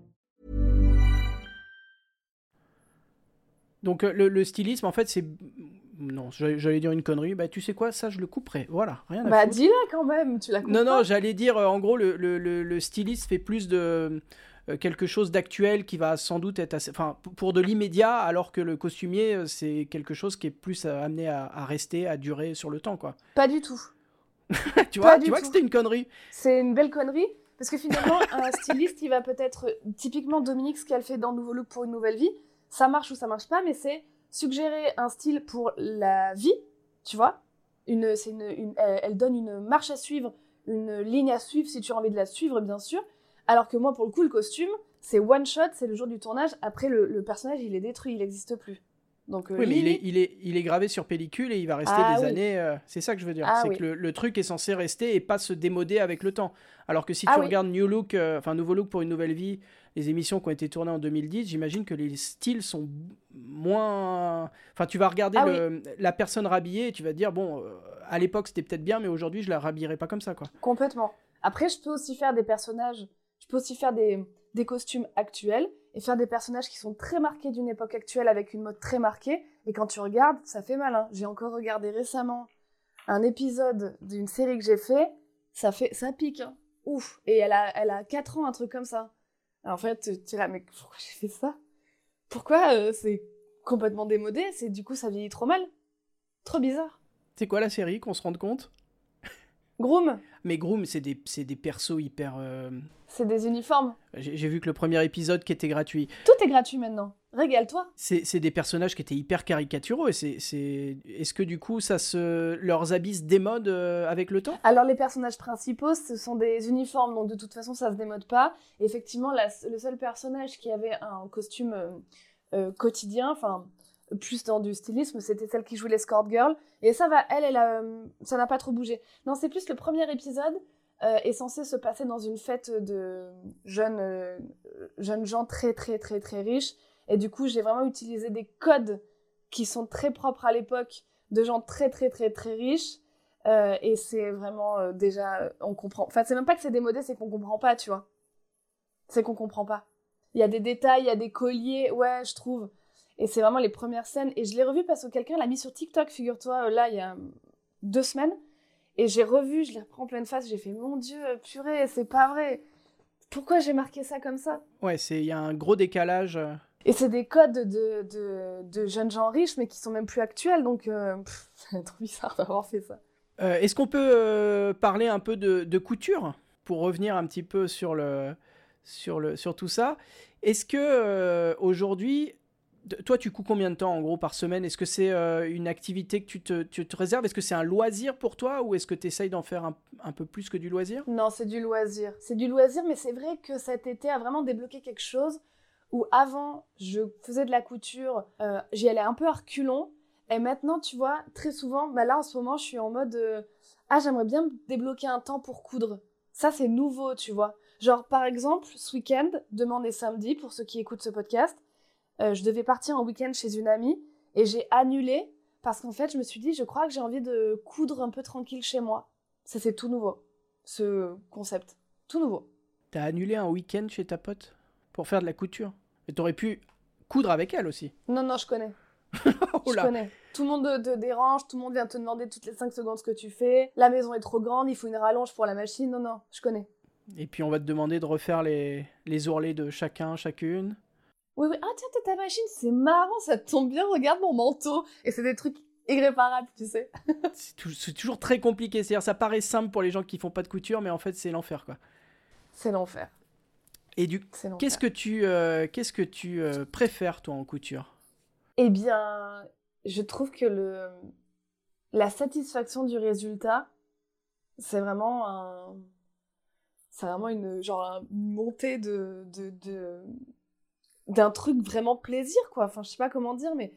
Donc, euh, le, le stylisme, en fait, c'est. Non, j'allais dire une connerie. Bah, tu sais quoi, ça, je le couperai. Voilà, rien à Bah, dis-la quand même, tu la coupes Non, non, j'allais dire, euh, en gros, le, le, le, styliste fait plus de euh, quelque chose d'actuel qui va sans doute être assez, enfin pour de l'immédiat alors que le costumier euh, c'est quelque chose qui est plus euh, amené à, rester à durer sur le temps quoi. Pas du tout. Tu vois tu vois que c'était une connerie. C'est une belle connerie parce que finalement un styliste il va peut-être typiquement Dominique ce qu'elle fait dans Nouveau Look pour une nouvelle vie ça marche ou ça marche pas mais c'est suggérer un style pour la vie tu vois une, c'est une, elle donne une marche à suivre une ligne à suivre si tu as envie de la suivre bien sûr alors que moi, pour le coup, le costume, c'est one shot, c'est le jour du tournage. Après, le, personnage, il est détruit, il n'existe plus. Donc, euh, oui, mais il est, il, est, il est gravé sur pellicule et il va rester ah des années. Euh, c'est ça que je veux dire. Ah c'est que le, truc est censé rester et pas se démoder avec le temps. Alors que si ah tu regardes New Look, euh, enfin Nouveau Look pour une nouvelle vie, les émissions qui ont été tournées en 2010, j'imagine que les styles sont moins. Enfin, tu vas regarder la personne rhabillée et tu vas te dire bon, à l'époque c'était peut-être bien, mais aujourd'hui je la rhabillerai pas comme ça, quoi. Complètement. Après, je peux aussi faire des personnages peux aussi faire des, costumes actuels et faire des personnages qui sont très marqués d'une époque actuelle avec une mode très marquée. Et quand tu regardes, ça fait malin. J'ai encore regardé récemment un épisode d'une série que j'ai fait. Ça fait, ça pique. Hein. Ouf. Et elle a, elle a 4 ans, un truc comme ça. en fait, tu es là, mais pourquoi j'ai fait ça? Pourquoi euh, c'est complètement démodé? C'est du coup, ça vieillit trop mal. Trop bizarre. C'est quoi la série qu'on se rende compte? Groom. Mais Groom, c'est des, des persos hyper. Euh, c'est des uniformes. J'ai vu que le premier épisode qui était gratuit. Tout est gratuit maintenant. Régale-toi. C'est des personnages qui étaient hyper caricaturaux. Et c'est est-ce que du coup, ça se leurs habits se démodent euh, avec le temps? Alors les personnages principaux, ce sont des uniformes, donc de toute façon, ça se démode pas. effectivement, le seul personnage qui avait un costume euh, quotidien, enfin plus dans du stylisme, c'était celle qui jouait l'escort girl. Et ça va, elle, elle a, ça n'a pas trop bougé. Non, c'est plus le premier épisode euh, est censé se passer dans une fête de jeunes, euh, jeunes gens très très très très riches. Et du coup, j'ai vraiment utilisé des codes qui sont très propres à l'époque de gens très très très très riches. Euh, et c'est vraiment déjà, on comprend. Enfin, c'est même pas que c'est démodé, c'est qu'on comprend pas, tu vois. C'est qu'on comprend pas. Il y a des détails, il y a des colliers, ouais, je trouve. Et c'est vraiment les premières scènes. Et je l'ai revu parce que quelqu'un l'a mis sur TikTok, figure-toi, euh, là, il y a deux semaines. Et j'ai revu, je l'ai repris en pleine face, j'ai fait, mon Dieu, purée, c'est pas vrai. Pourquoi j'ai marqué ça comme ça? Ouais, il y a un gros décalage. Euh. Et c'est des codes de, de, de, jeunes gens riches, mais qui sont même plus actuels, donc euh, c'est trop bizarre d'avoir fait ça. Est-ce qu'on peut parler un peu de, de, couture? Pour revenir un petit peu sur, le, sur, le, sur tout ça Est-ce que aujourd'hui, toi, tu couds combien de temps en gros par semaine? Est-ce que c'est euh, une activité que tu te, réserves? Est-ce que c'est un loisir pour toi ou est-ce que tu essayes d'en faire un, un, peu plus que du loisir? Non, c'est du loisir. C'est du loisir, mais c'est vrai que cet été a vraiment débloqué quelque chose où avant, je faisais de la couture, euh, j'y allais un peu à reculons. Et maintenant, tu vois, très souvent, bah là en ce moment, je suis en mode euh, Ah, j'aimerais bien débloquer un temps pour coudre. Ça, c'est nouveau, tu vois. Genre, par exemple, ce week-end, demain et samedi, pour ceux qui écoutent ce podcast, euh, je devais partir en week-end chez une amie et j'ai annulé parce qu'en fait, je me suis dit, je crois que j'ai envie de coudre un peu tranquille chez moi. Ça, c'est tout nouveau, ce concept. Tout nouveau. T'as annulé un week-end chez ta pote pour faire de la couture Et t'aurais pu coudre avec elle aussi Non, non, je connais. oh je connais. Tout le monde te dérange, tout le monde vient te demander toutes les 5 secondes ce que tu fais. La maison est trop grande, il faut une rallonge pour la machine. Non, non, je connais. Et puis on va te demander de refaire les, les ourlets de chacun, chacune. Oui, oui. Ah, tiens, t'as ta machine, c'est marrant, ça tombe bien, regarde mon manteau. Et c'est des trucs irréparables, tu sais. c'est toujours très compliqué. C'est-à-dire, ça paraît simple pour les gens qui font pas de couture, mais en fait, c'est l'enfer, quoi. C'est l'enfer. Et du qu'est-ce que tu, euh, qu'est-ce que tu euh, préfères, toi, en couture? Eh bien, je trouve que le... la satisfaction du résultat, c'est vraiment un... C'est vraiment une, genre, une montée de, de, de d'un truc vraiment plaisir, quoi. Enfin, je sais pas comment dire, mais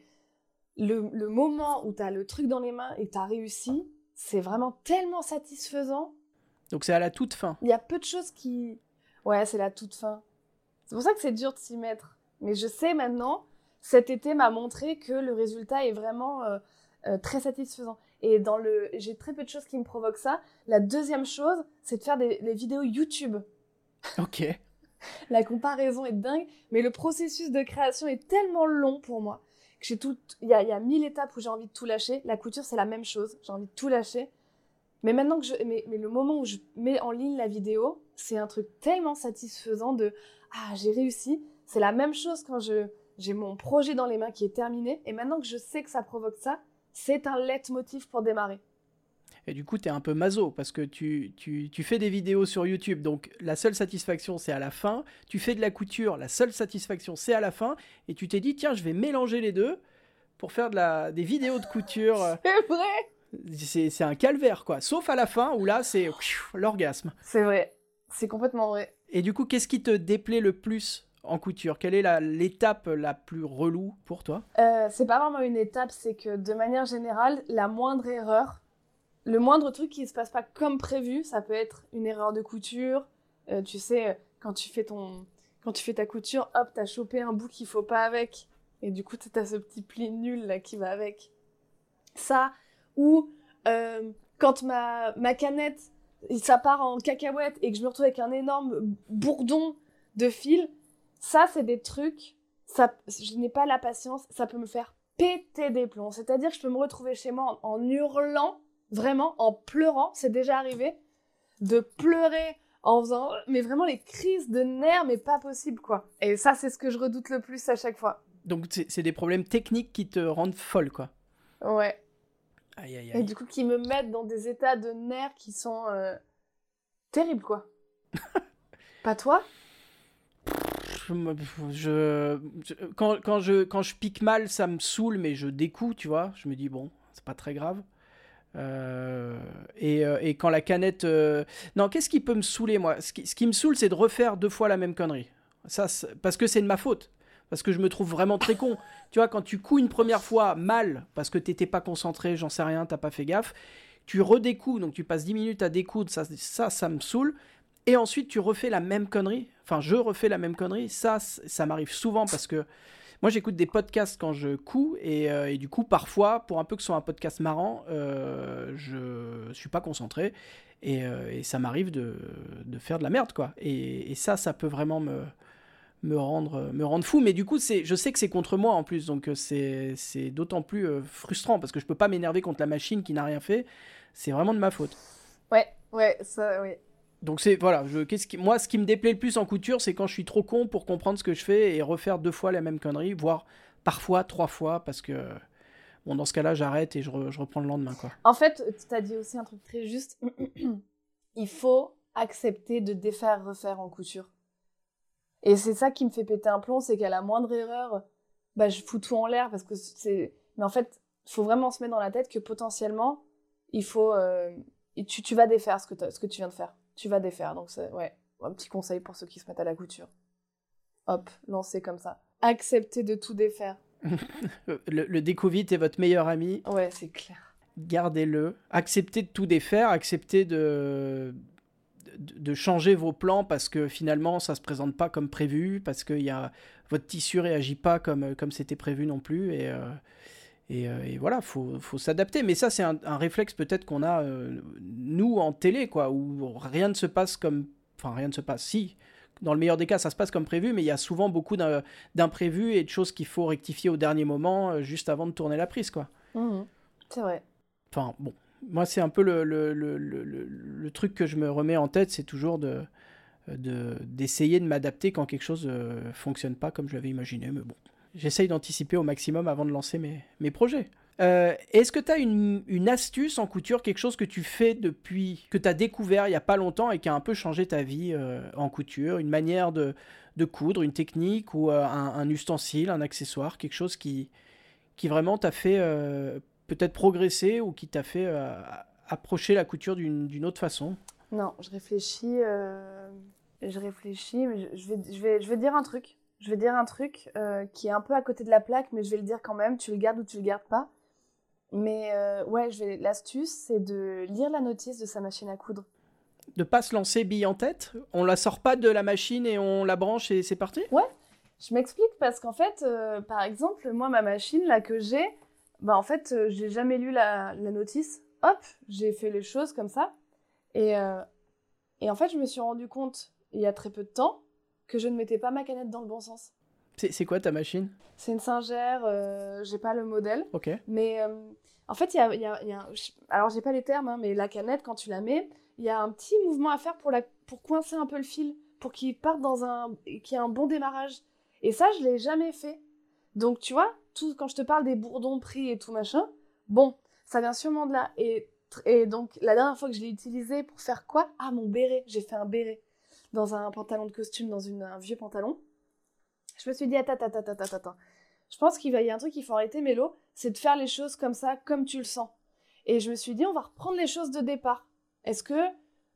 le, le moment où t'as le truc dans les mains et t'as réussi, c'est vraiment tellement satisfaisant. Donc c'est à la toute fin. Il y a peu de choses qui... Ouais, c'est la toute fin. C'est pour ça que c'est dur de s'y mettre. Mais je sais maintenant, cet été m'a montré que le résultat est vraiment euh, euh, très satisfaisant. Et dans le, j'ai très peu de choses qui me provoquent ça. La deuxième chose, c'est de faire des, des vidéos YouTube. Ok. la comparaison est dingue, mais le processus de création est tellement long pour moi que j'ai tout. Il y a, mille étapes où j'ai envie de tout lâcher. La couture, c'est la même chose. J'ai envie de tout lâcher. Mais maintenant que je, mais, mais le moment où je mets en ligne la vidéo, c'est un truc tellement satisfaisant de ah j'ai réussi. C'est la même chose quand je j'ai mon projet dans les mains qui est terminé et maintenant que je sais que ça provoque ça, c'est un leitmotiv pour démarrer. Et du coup, tu es un peu maso parce que tu, tu, tu, fais des vidéos sur YouTube, donc la seule satisfaction, c'est à la fin. Tu fais de la couture, la seule satisfaction, c'est à la fin. Et tu t'es dit, tiens, je vais mélanger les deux pour faire de la, des vidéos de couture. c'est vrai C'est un calvaire, quoi. Sauf à la fin où là, c'est l'orgasme. C'est vrai. C'est complètement vrai. Et du coup, qu'est-ce qui te déplaît le plus en couture? Quelle est l'étape la, plus relou pour toi? Euh, C'est pas vraiment une étape, c'est que de manière générale, la moindre erreur, le moindre truc qui se passe pas comme prévu, ça peut être une erreur de couture. Euh, tu sais, quand tu fais ton, quand tu fais ta couture, hop, t'as chopé un bout qu'il faut pas avec, et du coup t'as ce petit pli nul là qui va avec. Ça, ou euh, quand ma ma canette, ça part en cacahuète et que je me retrouve avec un énorme bourdon de fil, ça c'est des trucs, ça, je n'ai pas la patience, ça peut me faire péter des plombs. C'est-à-dire que je peux me retrouver chez moi en hurlant vraiment en pleurant, c'est déjà arrivé, de pleurer en faisant, mais vraiment les crises de nerfs, mais pas possible quoi. Et ça, c'est ce que je redoute le plus à chaque fois. Donc c'est des problèmes techniques qui te rendent folle quoi. Ouais. Aïe, aïe, aïe. Et du coup, qui me mettent dans des états de nerfs qui sont euh, terribles quoi. pas toi? Je, quand, quand, je, quand je pique mal, ça me saoule, mais je découds, tu vois. Je me dis, bon, c'est pas très grave. Euh, euh, et, quand la canette. Euh, non, qu'est-ce qui peut me saouler, moi? Ce qui, me saoule, c'est de refaire deux fois la même connerie. Ça, parce que c'est de ma faute. Parce que je me trouve vraiment très con. tu vois, quand tu couds une première fois mal, parce que t'étais pas concentré, j'en sais rien, t'as pas fait gaffe, tu redécouds, donc tu passes 10 minutes à découdre, ça, ça, ça me saoule. Et ensuite, tu refais la même connerie. Enfin, je refais la même connerie. Ça, ça m'arrive souvent parce que moi, j'écoute des podcasts quand je couds euh, et, du coup, parfois, pour un peu que ce soit un podcast marrant, euh, je suis pas concentré et, euh, ça m'arrive de, faire de la merde, quoi. Et, ça, ça peut vraiment me, rendre, me rendre fou. Mais du coup, je sais que c'est contre moi en plus, donc c'est d'autant plus frustrant parce que je peux pas m'énerver contre la machine qui n'a rien fait. C'est vraiment de ma faute. Ouais, ouais, ça, oui. Donc c'est voilà, moi ce qui me déplaît le plus en couture, c'est quand je suis trop con pour comprendre ce que je fais et refaire deux fois la même connerie, voire parfois trois fois parce que bon, dans ce cas-là, j'arrête et je, reprends le lendemain. Quoi. En fait, tu as dit aussi un truc très juste. Il faut accepter de défaire, refaire en couture. Et c'est ça qui me fait péter un plomb, c'est qu'à la moindre erreur, bah, je fous tout en l'air parce que c'est. Mais en fait, il faut vraiment se mettre dans la tête que potentiellement, il faut. Euh, tu, vas défaire ce que tu viens de faire. Tu vas défaire. Donc, c'est ouais, un petit conseil pour ceux qui se mettent à la couture. Hop, lancer comme ça. Accepter de tout défaire. le, le découvite est votre meilleur ami. Ouais, c'est clair. Gardez-le. Acceptez de tout défaire. Acceptez de de changer vos plans parce que finalement ça se présente pas comme prévu, parce que y a, votre tissu réagit pas comme comme c'était prévu non plus et euh, euh, et, voilà, faut, faut s'adapter. Mais ça, c'est un, réflexe peut-être qu'on a, euh, nous, en télé, quoi, où rien ne se passe comme... Enfin, rien ne se passe, si. Dans le meilleur des cas, ça se passe comme prévu, mais il y a souvent beaucoup d'imprévus et de choses qu'il faut rectifier au dernier moment, juste avant de tourner la prise, quoi. Mmh c'est vrai. Enfin, bon, moi, c'est un peu le, le, le, le, truc que je me remets en tête, c'est toujours de d'essayer de, m'adapter quand quelque chose ne euh, fonctionne pas comme je l'avais imaginé. Mais bon, j'essaye d'anticiper au maximum avant de lancer mes, mes projets. Euh, est-ce que tu as une, une, astuce en couture, quelque chose que tu fais depuis, que tu as découvert il n'y a pas longtemps et qui a un peu changé ta vie euh, en couture? Une manière de, de, coudre, une technique ou un, un, ustensile, un accessoire, quelque chose qui, qui vraiment t'a fait peut-être progressé ou qui t'a fait euh, approcher la couture d'une autre façon? Non, je réfléchis. Euh, je réfléchis, mais je, vais, je, vais, je vais dire un truc. Je vais dire un truc euh, qui est un peu à côté de la plaque, mais je vais le dire quand même. Tu le gardes ou tu le gardes pas. Mais ouais, l'astuce, c'est de lire la notice de sa machine à coudre. De pas se lancer bille en tête On la sort pas de la machine et on la branche et c'est parti? Ouais, je m'explique parce qu'en fait, par exemple, moi, ma machine là que j'ai, bah en fait, euh, j'ai jamais lu la, la notice. Hop, j'ai fait les choses comme ça. Et, euh, et en fait, je me suis rendu compte, il y a très peu de temps, que je ne mettais pas ma canette dans le bon sens. C'est quoi ta machine? C'est une Singer, euh, j'ai pas le modèle. Ok. Mais euh, en fait, il y a, y a, y a alors j'ai pas les termes, hein, mais la canette, quand tu la mets, il y a un petit mouvement à faire pour, la, pour coincer un peu le fil, pour qu'il parte dans un. qu'il y ait un bon démarrage. Et ça, je l'ai jamais fait. Donc, tu vois, tout, quand je te parle des bourdons pris et tout machin, bon, ça vient sûrement de là. Et, et donc, la dernière fois que je l'ai utilisé pour faire quoi? Ah, mon béret. J'ai fait un béret dans un pantalon de costume, dans un vieux pantalon. Je me suis dit, attends, attends, attends, attends, attends. Je pense qu'il y a un truc qu'il faut arrêter, Mélo, c'est de faire les choses comme ça, comme tu le sens. Et je me suis dit, on va reprendre les choses de départ. Est-ce que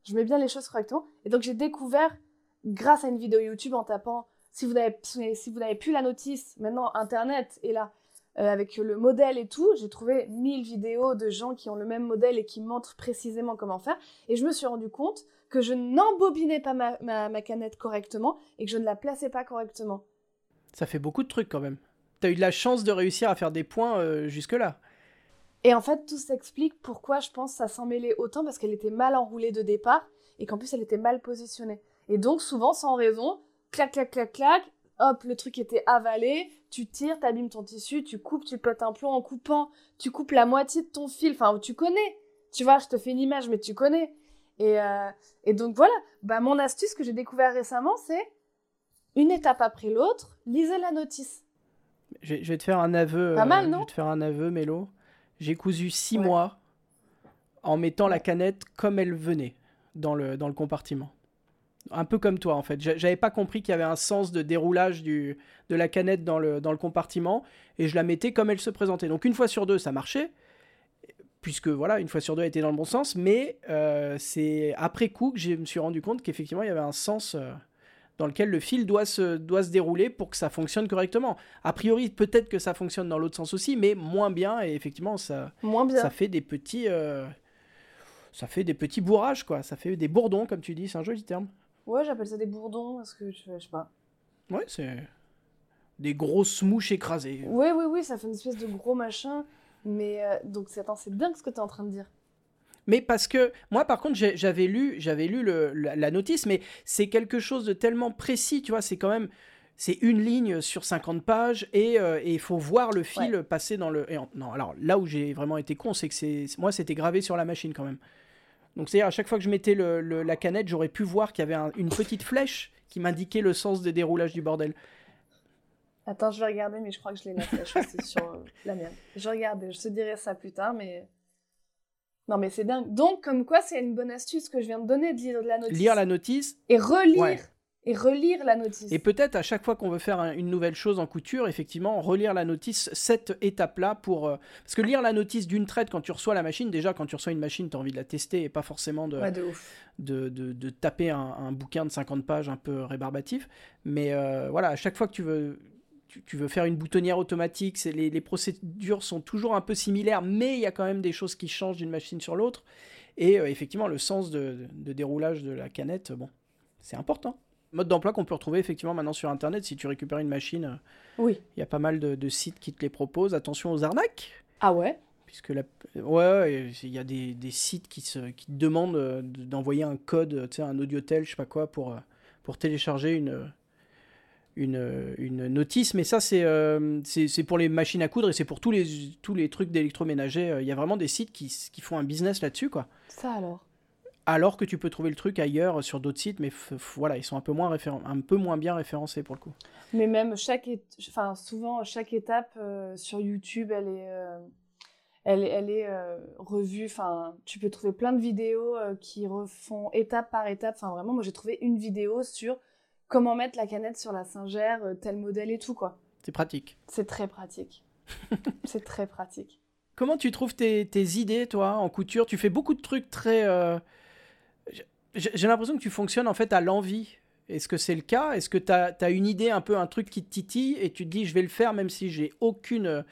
je mets bien les choses correctement? Et donc, j'ai découvert, grâce à une vidéo YouTube en tapant si vous n'avez si vous plus la notice, maintenant Internet est là. Euh, avec le modèle et tout, j'ai trouvé mille vidéos de gens qui ont le même modèle et qui montrent précisément comment faire. Et je me suis rendu compte que je n'embobinais pas ma, ma, canette correctement et que je ne la plaçais pas correctement. Ça fait beaucoup de trucs quand même. T'as eu de la chance de réussir à faire des points euh, jusque-là. Et en fait, tout s'explique pourquoi je pense que ça s'en mêlait autant parce qu'elle était mal enroulée de départ et qu'en plus elle était mal positionnée. Et donc, souvent, sans raison, clac, clac, clac, clac, hop, le truc était avalé, tu tires, t'abîmes ton tissu, tu coupes, tu pètes un plomb en coupant, tu coupes la moitié de ton fil, enfin, tu connais. Tu vois, je te fais une image, mais tu connais. Et, euh, et donc voilà, bah, mon astuce que j'ai découvert récemment, c'est une étape après l'autre, lisez la notice. Je, vais te faire un aveu. Pas mal, non Je vais te faire un aveu, Mélo. J'ai cousu six mois en mettant la canette comme elle venait dans le, dans le compartiment un peu comme toi en fait. J'avais pas compris qu'il y avait un sens de déroulage du, de la canette dans le, dans le compartiment et je la mettais comme elle se présentait. Donc une fois sur deux, ça marchait, puisque voilà, une fois sur deux, elle était dans le bon sens, mais euh, c'est après coup que je me suis rendu compte qu'effectivement, il y avait un sens euh, dans lequel le fil doit se, doit se dérouler pour que ça fonctionne correctement. A priori, peut-être que ça fonctionne dans l'autre sens aussi, mais moins bien et effectivement, ça, moins bien. ça fait des petits. Euh, ça fait des petits bourrages, quoi. Ça fait des bourdons, comme tu dis, c'est un joli terme. Ouais, j'appelle ça des bourdons, parce que je, sais pas. Ouais, c'est des grosses mouches écrasées. Oui, oui, oui, ça fait une espèce de gros machin. Mais euh, donc, attends, c'est dingue ce que tu es en train de dire. Mais parce que moi, par contre, j'avais lu, j'avais lu le, la, notice, mais c'est quelque chose de tellement précis, tu vois. C'est quand même, c'est une ligne sur 50 pages et euh, il faut voir le fil passer dans le. non, alors là où j'ai vraiment été con, c'est que c'est moi, c'était gravé sur la machine quand même. Donc c'est-à-dire à chaque fois que je mettais la canette, j'aurais pu voir qu'il y avait une petite flèche qui m'indiquait le sens des déroulages du bordel. Attends, je vais regarder, mais je crois que je l'ai noté sur euh, la mienne. Je regarde, je te dirai ça plus tard, mais. Non, mais c'est dingue. Donc, comme quoi, c'est une bonne astuce que je viens de donner de lire la notice. Lire la notice. Et relire et relire la notice. Et peut-être à chaque fois qu'on veut faire une nouvelle chose en couture, effectivement, relire la notice, cette étape-là pour... Euh, parce que lire la notice d'une traite quand tu reçois la machine, déjà quand tu reçois une machine, tu as envie de la tester et pas forcément de, de, de, taper un, bouquin de 50 pages un peu rébarbatif. Mais euh, voilà, à chaque fois que tu veux... Tu, veux faire une boutonnière automatique, les, les procédures sont toujours un peu similaires, mais il y a quand même des choses qui changent d'une machine sur l'autre. Et euh, effectivement, le sens de, de déroulage de la canette, bon, c'est important mode d'emploi qu'on peut retrouver effectivement maintenant sur Internet. Si tu récupères une machine, euh, oui. il y a pas mal de, sites qui te les proposent. Attention aux arnaques. Ah ouais? Puisque la... ouais, il y a des, sites qui, se, qui te demandent euh, d'envoyer un code, tu sais, un audiotel, je sais pas quoi, pour, euh, pour télécharger une, une, une notice. Mais ça, c'est c'est pour les machines à coudre et c'est pour tous les, tous les trucs d'électroménager. Il y a vraiment des sites qui, qui font un business là-dessus, quoi. Ça alors? Alors que tu peux trouver le truc ailleurs sur d'autres sites, mais voilà, ils sont un peu moins un peu moins bien référencés pour le coup. Mais même chaque, enfin souvent chaque étape euh, sur YouTube, elle est, euh, elle, elle est euh, revue. Enfin, tu peux trouver plein de vidéos qui refont étape par étape. Enfin vraiment, moi j'ai trouvé une vidéo sur comment mettre la canette sur la singère, tel modèle et tout quoi. C'est pratique. C'est très pratique. C'est très pratique. Comment tu trouves tes, tes, idées, toi, en couture? Tu fais beaucoup de trucs très j'ai l'impression que tu fonctionnes en fait à l'envie. Est-ce que c'est le cas? Est-ce que tu as, une idée, un peu un truc qui te titille et tu te dis je vais le faire même si j'ai aucune,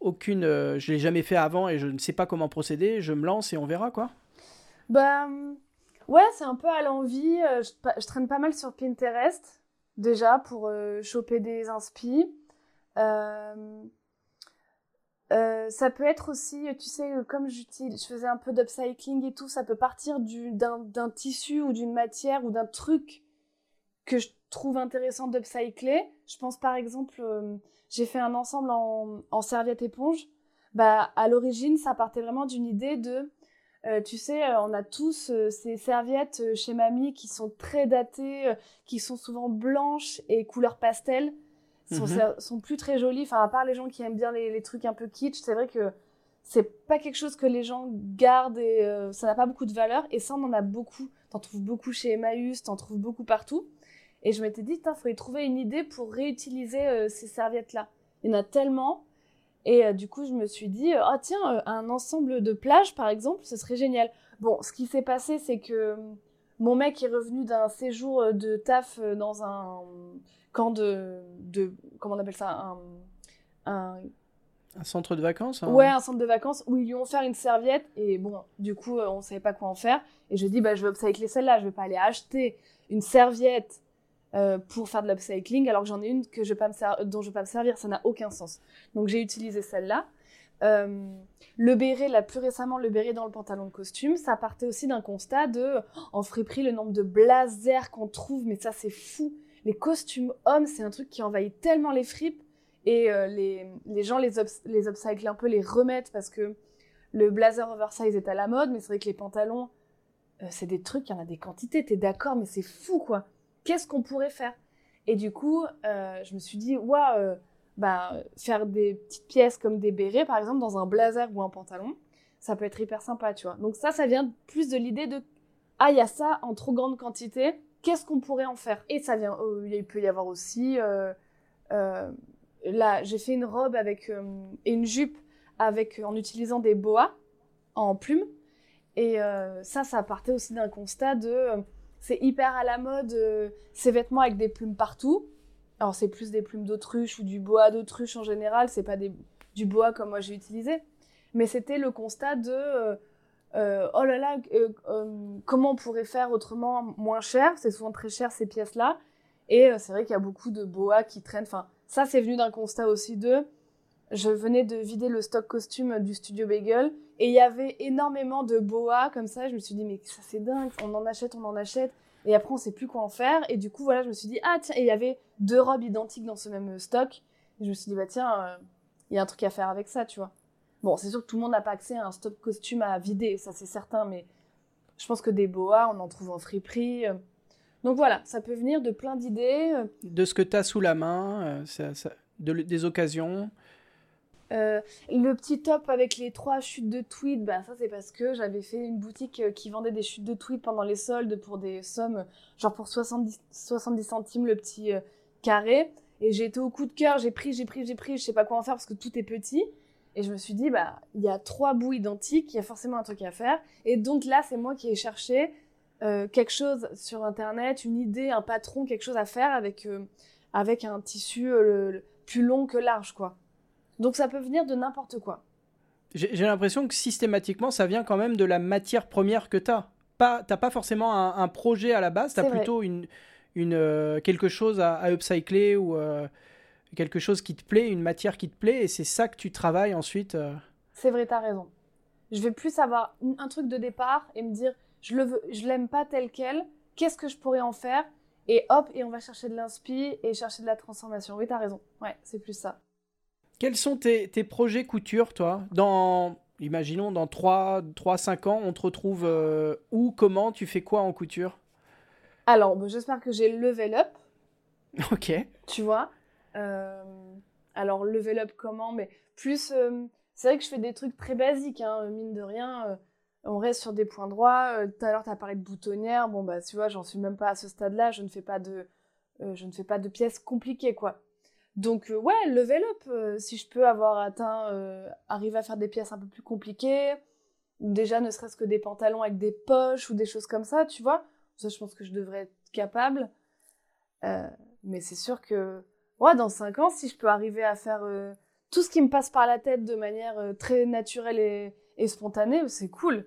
aucune, euh, je l'ai jamais fait avant et je ne sais pas comment procéder, je me lance et on verra quoi Bah ouais, c'est un peu à l'envie. Euh, je, traîne pas mal sur Pinterest déjà pour euh, choper des inspi. Ça peut être aussi, tu sais, euh, comme je faisais un peu d'upcycling et tout, ça peut partir d'un tissu ou d'une matière ou d'un truc que je trouve intéressant d'upcycler. Je pense par exemple, euh, j'ai fait un ensemble en, en serviette éponge. Bah, à l'origine, ça partait vraiment d'une idée de, tu sais, on a tous ces serviettes chez mamie qui sont très datées, qui sont souvent blanches et couleur pastel sont, mhm. sont plus très jolies. Enfin, à part les gens qui aiment bien les, les trucs un peu kitsch, c'est vrai que c'est pas quelque chose que les gens gardent et euh, ça n'a pas beaucoup de valeur. Et ça, on en a beaucoup. T'en trouves beaucoup chez Emmaüs, t'en trouves beaucoup partout. Et je m'étais dit, il faudrait trouver une idée pour réutiliser euh, ces serviettes-là. Il y en a tellement. Et euh, du coup, je me suis dit, ah tiens, un ensemble de plages, par exemple, ce serait génial. Bon, ce qui s'est passé, c'est que mon mec est revenu d'un séjour de taf dans un camp de, de comment on appelle ça un, un, un centre de vacances hein. Ouais, un centre de vacances où ils lui ont offert une serviette et bon, du coup, euh, on savait pas quoi en faire. Et je dis, bah, je vais upcycler celle-là, je vais pas aller acheter une serviette euh, pour faire de l'upcycling alors que j'en ai une que je vais pas me dont je vais pas me servir, ça n'a aucun sens. Donc j'ai utilisé celle-là. Euh, le béret, là plus récemment, le béret dans le pantalon de costume, ça partait aussi d'un constat de, en friperie, le nombre de blazers qu'on trouve, mais ça c'est fou les costumes hommes, c'est un truc qui envahit tellement les fripes et euh, les, gens les, les upcyclent un peu, les remettent parce que le blazer oversize est à la mode, mais c'est vrai que les pantalons, euh, c'est des trucs, il y en a des quantités, t'es d'accord, mais c'est fou quoi. Qu'est-ce qu'on pourrait faire? Et du coup, euh, je me suis dit, waouh, bah, faire des petites pièces comme des bérets par exemple dans un blazer ou un pantalon, ça peut être hyper sympa, tu vois. Donc ça, ça vient plus de l'idée de, ah, il y a ça en trop grande quantité, qu'est-ce qu'on pourrait en faire? Et ça vient, euh, il peut y avoir aussi, euh, euh, là, j'ai fait une robe avec et une jupe avec en utilisant des boas en plumes. Et ça, ça partait aussi d'un constat de, c'est hyper à la mode ces vêtements avec des plumes partout. Alors c'est plus des plumes d'autruche ou du bois d'autruche en général, c'est pas du bois comme moi j'ai utilisé. Mais c'était le constat de euh, oh là là, euh, euh, comment on pourrait faire autrement moins cher C'est souvent très cher ces pièces-là. Et c'est vrai qu'il y a beaucoup de boas qui traînent. Enfin, ça, c'est venu d'un constat aussi de. Je venais de vider le stock costume du studio Bagel et il y avait énormément de boas comme ça. Je me suis dit, mais ça c'est dingue, on en achète, on en achète. Et après, on sait plus quoi en faire. Et du coup, voilà, je me suis dit, ah tiens, et il y avait deux robes identiques dans ce même stock. Je me suis dit, bah tiens, il y a un truc à faire avec ça, tu vois. Bon, c'est sûr que tout le monde n'a pas accès à un stock costume à vider, ça c'est certain, mais je pense que des boas, on en trouve en friperie. Euh. Donc voilà, ça peut venir de plein d'idées. Euh. De ce que tu as sous la main. Euh, des occasions euh, le petit top avec les trois chutes de tweets, bah, ça c'est parce que j'avais fait une boutique qui vendait des chutes de tweets pendant les soldes pour des sommes, genre pour 70, 70 centimes le petit euh, carré. Et j'ai été au coup de cœur, j'ai pris, j'ai pris, j'ai pris, je sais pas quoi en faire parce que tout est petit. Et je me suis dit, bah, il y a trois bouts identiques, il y a forcément un truc à faire. Et donc là, c'est moi qui ai cherché quelque chose sur Internet, une idée, un patron, quelque chose à faire avec, avec un tissu plus long que large, quoi. Donc ça peut venir de n'importe quoi. J'ai l'impression que systématiquement, ça vient quand même de la matière première que tu as. Pas, t'as pas forcément un, projet à la base, tu as plutôt une, une, euh, quelque chose à, upcycler ou euh, quelque chose qui te plaît, une matière qui te plaît, et c'est ça que tu travailles ensuite. Euh. C'est vrai, tu as raison. Je vais plus avoir un truc de départ et me dire, je le veux, je l'aime pas tel quel, qu'est-ce que je pourrais en faire? Et hop, et on va chercher de l'inspi et chercher de la transformation. Oui, tu as raison. Ouais, c'est plus ça. Quels sont tes, projets couture, toi? Dans, imaginons, dans 3-5 ans, on te retrouve euh, où Comment Tu fais quoi en couture? Alors, j'espère que j'ai level up. Ok. Tu vois? Alors, level up comment Mais plus... Euh, c'est vrai que je fais des trucs très basiques, hein, mine de rien. on reste sur des points droits. Tout à l'heure, tu as parlé de boutonnière. Bon, bah, tu vois, j'en suis même pas à ce stade-là. Je ne fais pas de... je ne fais pas de pièces compliquées, quoi. Donc euh, ouais, level up, euh, si je peux avoir atteint, euh, arriver à faire des pièces un peu plus compliquées, déjà ne serait-ce que des pantalons avec des poches ou des choses comme ça, tu vois, ça je pense que je devrais être capable. mais c'est sûr que, ouais, dans 5 ans, si je peux arriver à faire tout ce qui me passe par la tête de manière très naturelle et, et spontanée, c'est cool.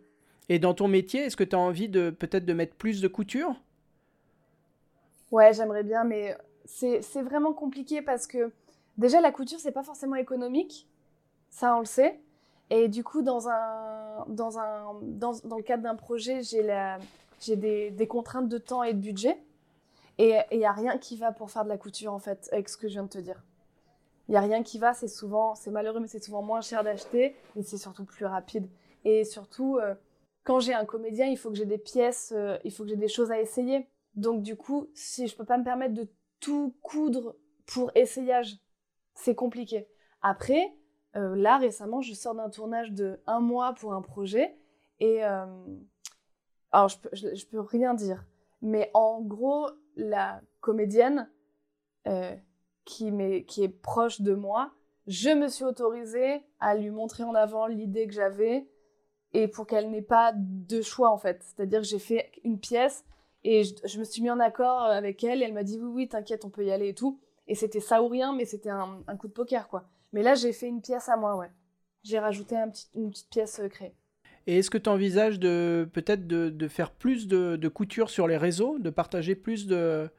Et dans ton métier, est-ce que tu as envie de peut-être de mettre plus de couture? Ouais, j'aimerais bien, mais c'est vraiment compliqué parce que déjà la couture c'est pas forcément économique, ça on le sait. Et du coup dans un dans un dans, dans le cadre d'un projet j'ai la j'ai des, des, contraintes de temps et de budget et il y a rien qui va pour faire de la couture en fait avec ce que je viens de te dire. Il y a rien qui va, c'est souvent c'est malheureux mais c'est souvent moins cher d'acheter et c'est surtout plus rapide et surtout euh, quand j'ai un comédien, il faut que j'ai des pièces, euh, il faut que j'ai des choses à essayer. Donc du coup, si je peux pas me permettre de tout coudre pour essayage. C'est compliqué. Après, euh, là récemment, je sors d'un tournage de un mois pour un projet et alors je peux, je, peux rien dire, mais en gros, la comédienne euh, qui, est proche de moi, je me suis autorisée à lui montrer en avant l'idée que j'avais et pour qu'elle n'ait pas de choix en fait. C'est-à-dire que j'ai fait une pièce et je, me suis mis en accord avec elle, et elle m'a dit oui, oui, t'inquiète, on peut y aller et tout. Et c'était ça ou rien, mais c'était un, coup de poker, quoi. Mais là, j'ai fait une pièce à moi, ouais. J'ai rajouté une petite pièce euh, créée. Et est-ce que tu envisages de peut-être de, faire plus de, couture sur les réseaux, de partager plus de,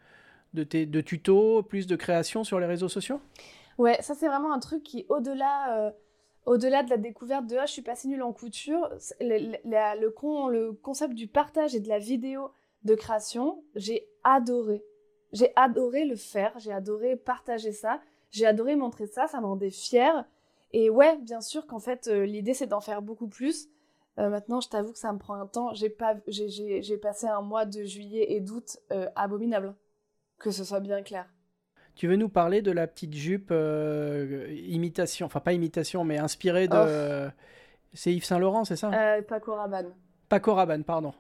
de, tutos, plus de créations sur les réseaux sociaux? Ouais, ça c'est vraiment un truc qui, au-delà euh, au-delà de la découverte de ah, je suis pas si nulle en couture, le, le, con, le concept du partage et de la vidéo de création, j'ai adoré. J'ai adoré le faire, j'ai adoré partager ça, j'ai adoré montrer ça, ça me rendait fière. Et ouais, bien sûr qu'en fait, euh, l'idée c'est d'en faire beaucoup plus. Euh, maintenant, je t'avoue que ça me prend un temps. J'ai pas, j'ai, passé un mois de juillet et d'août euh, abominable. Que ce soit bien clair. Tu veux nous parler de la petite jupe imitation, enfin pas imitation, mais inspirée de. Oh. C'est Yves Saint Laurent, c'est ça? Paco Rabanne. Paco Rabanne, pardon.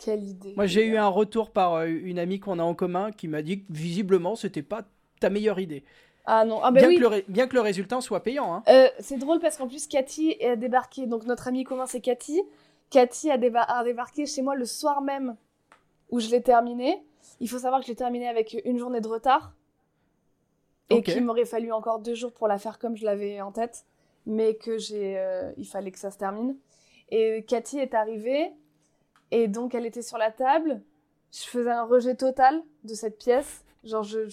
Quelle idée. Moi, j'ai eu un retour par euh, une amie qu'on a en commun qui m'a dit que visiblement, c'était pas ta meilleure idée. Ah non, ah, bah bien, que le bien, que le résultat soit payant. Hein. Euh, c'est drôle parce qu'en plus, Cathy a débarqué. Donc, notre amie commun, c'est Cathy. Cathy a, débarqué chez moi le soir même où je l'ai terminé. Il faut savoir que je l'ai terminé avec une journée de retard. Et qu'il m'aurait fallu encore deux jours pour la faire comme je l'avais en tête. Mais que j'ai. Euh, il fallait que ça se termine. Et Cathy est arrivée. Et donc, elle était sur la table. Je faisais un rejet total de cette pièce. Genre, je,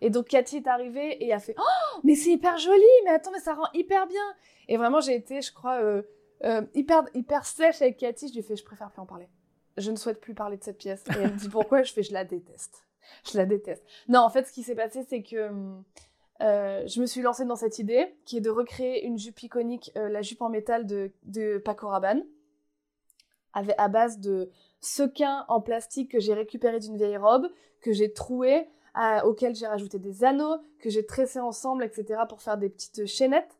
Et donc, Cathy est arrivée et a fait Oh, mais c'est hyper joli, mais attends, mais ça rend hyper bien. Et vraiment, j'ai été, je crois, euh, euh, hyper, hyper sèche avec Cathy. Je lui ai fait Je préfère plus en parler. Je ne souhaite plus parler de cette pièce. Et elle me dit Pourquoi? Je fais Je la déteste. Je la déteste. Non, en fait, ce qui s'est passé, c'est que. Euh, je me suis lancée dans cette idée qui est de recréer une jupe iconique, la jupe en métal de, de Paco Rabanne à base de sequins en plastique que j'ai récupéré d'une vieille robe, que j'ai troué auxquels j'ai rajouté des anneaux, que j'ai tressés ensemble, etc. pour faire des petites chaînettes.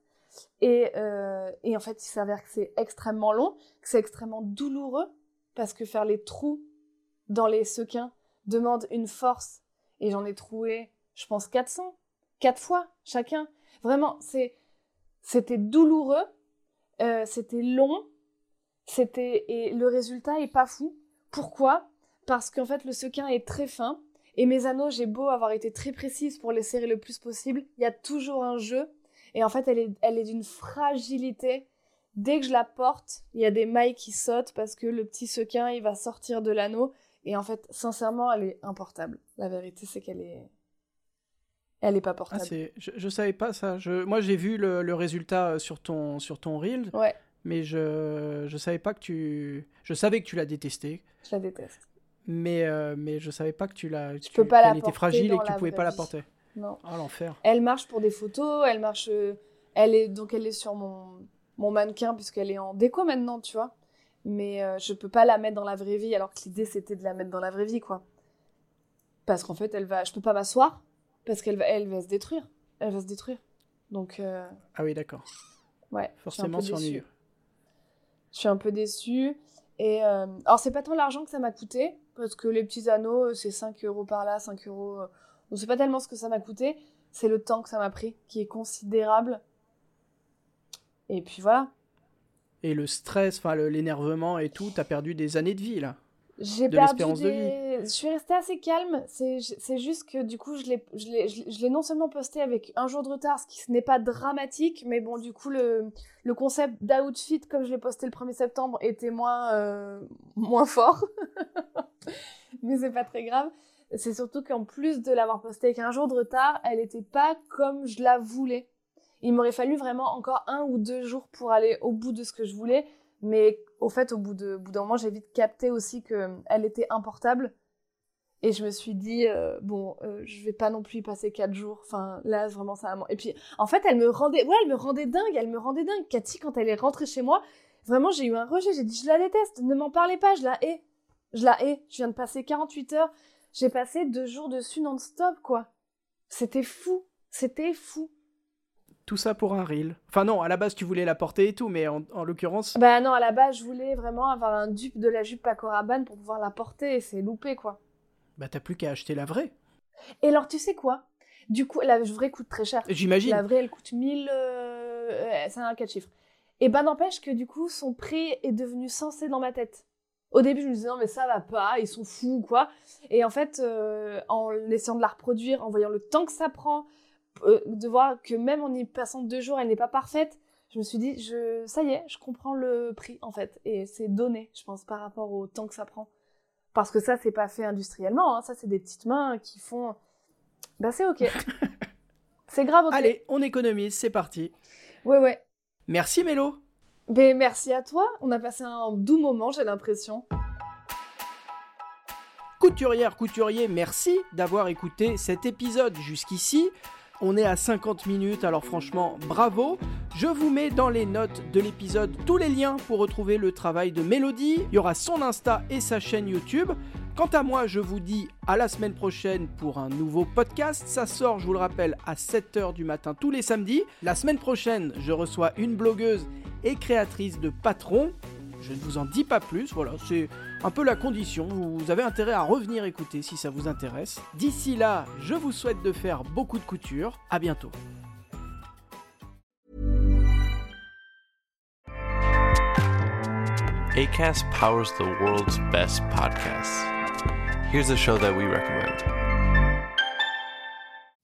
Et, euh, et en fait, il s'avère que c'est extrêmement long, que c'est extrêmement douloureux, parce que faire les trous dans les sequins demande une force. Et j'en ai troué, je pense, 400, quatre fois chacun. Vraiment, c'était douloureux, euh, c'était long, c'était et le résultat est pas fou. Pourquoi? Parce qu'en fait, le sequin est très fin. Et mes anneaux, j'ai beau avoir été très précise pour les serrer le plus possible, il y a toujours un jeu et en fait, elle est, elle est d'une fragilité. Dès que je la porte, il y a des mailles qui sautent parce que le petit sequin, il va sortir de l'anneau. Et en fait, sincèrement, elle est importable. La vérité, c'est qu'elle est. Elle est pas portable. Ah, je, je savais pas ça. Je... Moi, j'ai vu le, le, résultat euh, sur ton, sur ton reel. Ouais. Mais je, je savais pas que tu. Je savais que tu la détestais. Je la déteste. Mais, euh, mais je savais pas que tu la. Tu peux pas la était fragile et que tu pouvais pas la porter. Non. Oh, l'enfer. Elle marche pour des photos, elle marche. Euh, elle est donc elle est sur mon mon mannequin puisqu'elle est en déco maintenant, tu vois. Mais euh, je peux pas la mettre dans la vraie vie alors que l'idée c'était de la mettre dans la vraie vie, quoi. Parce qu'en fait, elle va, je peux pas m'asseoir parce qu'elle va, elle va se détruire. Elle va se détruire. Donc. Euh, ah oui, d'accord. Ouais. Forcément, ennuyeux. Je suis un peu déçue. Et alors, c'est pas tant l'argent que ça m'a coûté, parce que les petits anneaux, c'est 5 euros par là, 5 euros donc c'est pas tellement ce que ça m'a coûté, c'est le temps que ça m'a pris, qui est considérable. Et puis voilà. Et le stress, enfin l'énervement et tout, t'as perdu des années de vie là. J'ai perdu des... de vie. Je suis restée assez calme. C'est juste que du coup, je l'ai non seulement posté avec un jour de retard, ce qui n'est pas dramatique, mais bon, du coup, le, concept d'outfit, comme je l'ai posté le 1er septembre, était moins, euh, fort. mais c'est pas très grave c'est surtout qu'en plus de l'avoir posté avec un jour de retard, elle n'était pas comme je la voulais. Il m'aurait fallu vraiment encore un ou deux jours pour aller au bout de ce que je voulais, mais au fait, au bout d'un moment, j'ai vite capté aussi qu'elle était importable. Et je me suis dit, euh, bon, euh, je vais pas non plus y passer quatre jours. Enfin, là, vraiment, ça Et puis, en fait, elle me rendait, ouais, elle me rendait dingue, elle me rendait dingue. Cathy, quand elle est rentrée chez moi, vraiment, j'ai eu un rejet. J'ai dit, je la déteste, ne m'en parlez pas, je la hais. Je la hais. Je viens de passer 48 heures j'ai passé deux jours dessus non-stop, quoi. C'était fou. C'était fou. Tout ça pour un reel. Enfin non, à la base tu voulais la porter et tout, mais en, l'occurrence... Bah non, à la base je voulais vraiment avoir un dupe de la jupe Paco Rabanne pour pouvoir la porter et c'est loupé, quoi. Bah t'as plus qu'à acheter la vraie. Et alors tu sais quoi? Du coup, la vraie coûte très cher. J'imagine. La vraie elle coûte 1000... Euh... C'est un 4 chiffres. Et bah n'empêche que du coup son prix est devenu sensé dans ma tête. Au début, je me disais non mais ça va pas, ils sont fous ou quoi. Et en fait, euh, en essayant de la reproduire, en voyant le temps que ça prend, euh, de voir que même en y passant deux jours, elle n'est pas parfaite, je me suis dit, je, ça y est, je comprends le prix en fait. Et c'est donné, je pense, par rapport au temps que ça prend. Parce que ça, c'est pas fait industriellement, hein. ça c'est des petites mains qui font. Bah c'est ok. c'est grave ok. Allez, on économise, c'est parti. Ouais ouais. Merci Mélo. Ben, merci à toi, on a passé un doux moment, j'ai l'impression. Couturière, couturier, merci d'avoir écouté cet épisode jusqu'ici. On est à 50 minutes, alors franchement, bravo. Je vous mets dans les notes de l'épisode tous les liens pour retrouver le travail de Mélodie. Il y aura son Insta et sa chaîne YouTube. Quant à moi, je vous dis à la semaine prochaine pour un nouveau podcast. Ça sort, je vous le rappelle, à 7h du matin tous les samedis. La semaine prochaine, je reçois une blogueuse et créatrice de Patron. Je ne vous en dis pas plus, voilà, c'est un peu la condition. Vous avez intérêt à revenir écouter si ça vous intéresse. D'ici là, je vous souhaite de faire beaucoup de couture. À bientôt. Powers the world's best podcasts. Here's a show that we recommend.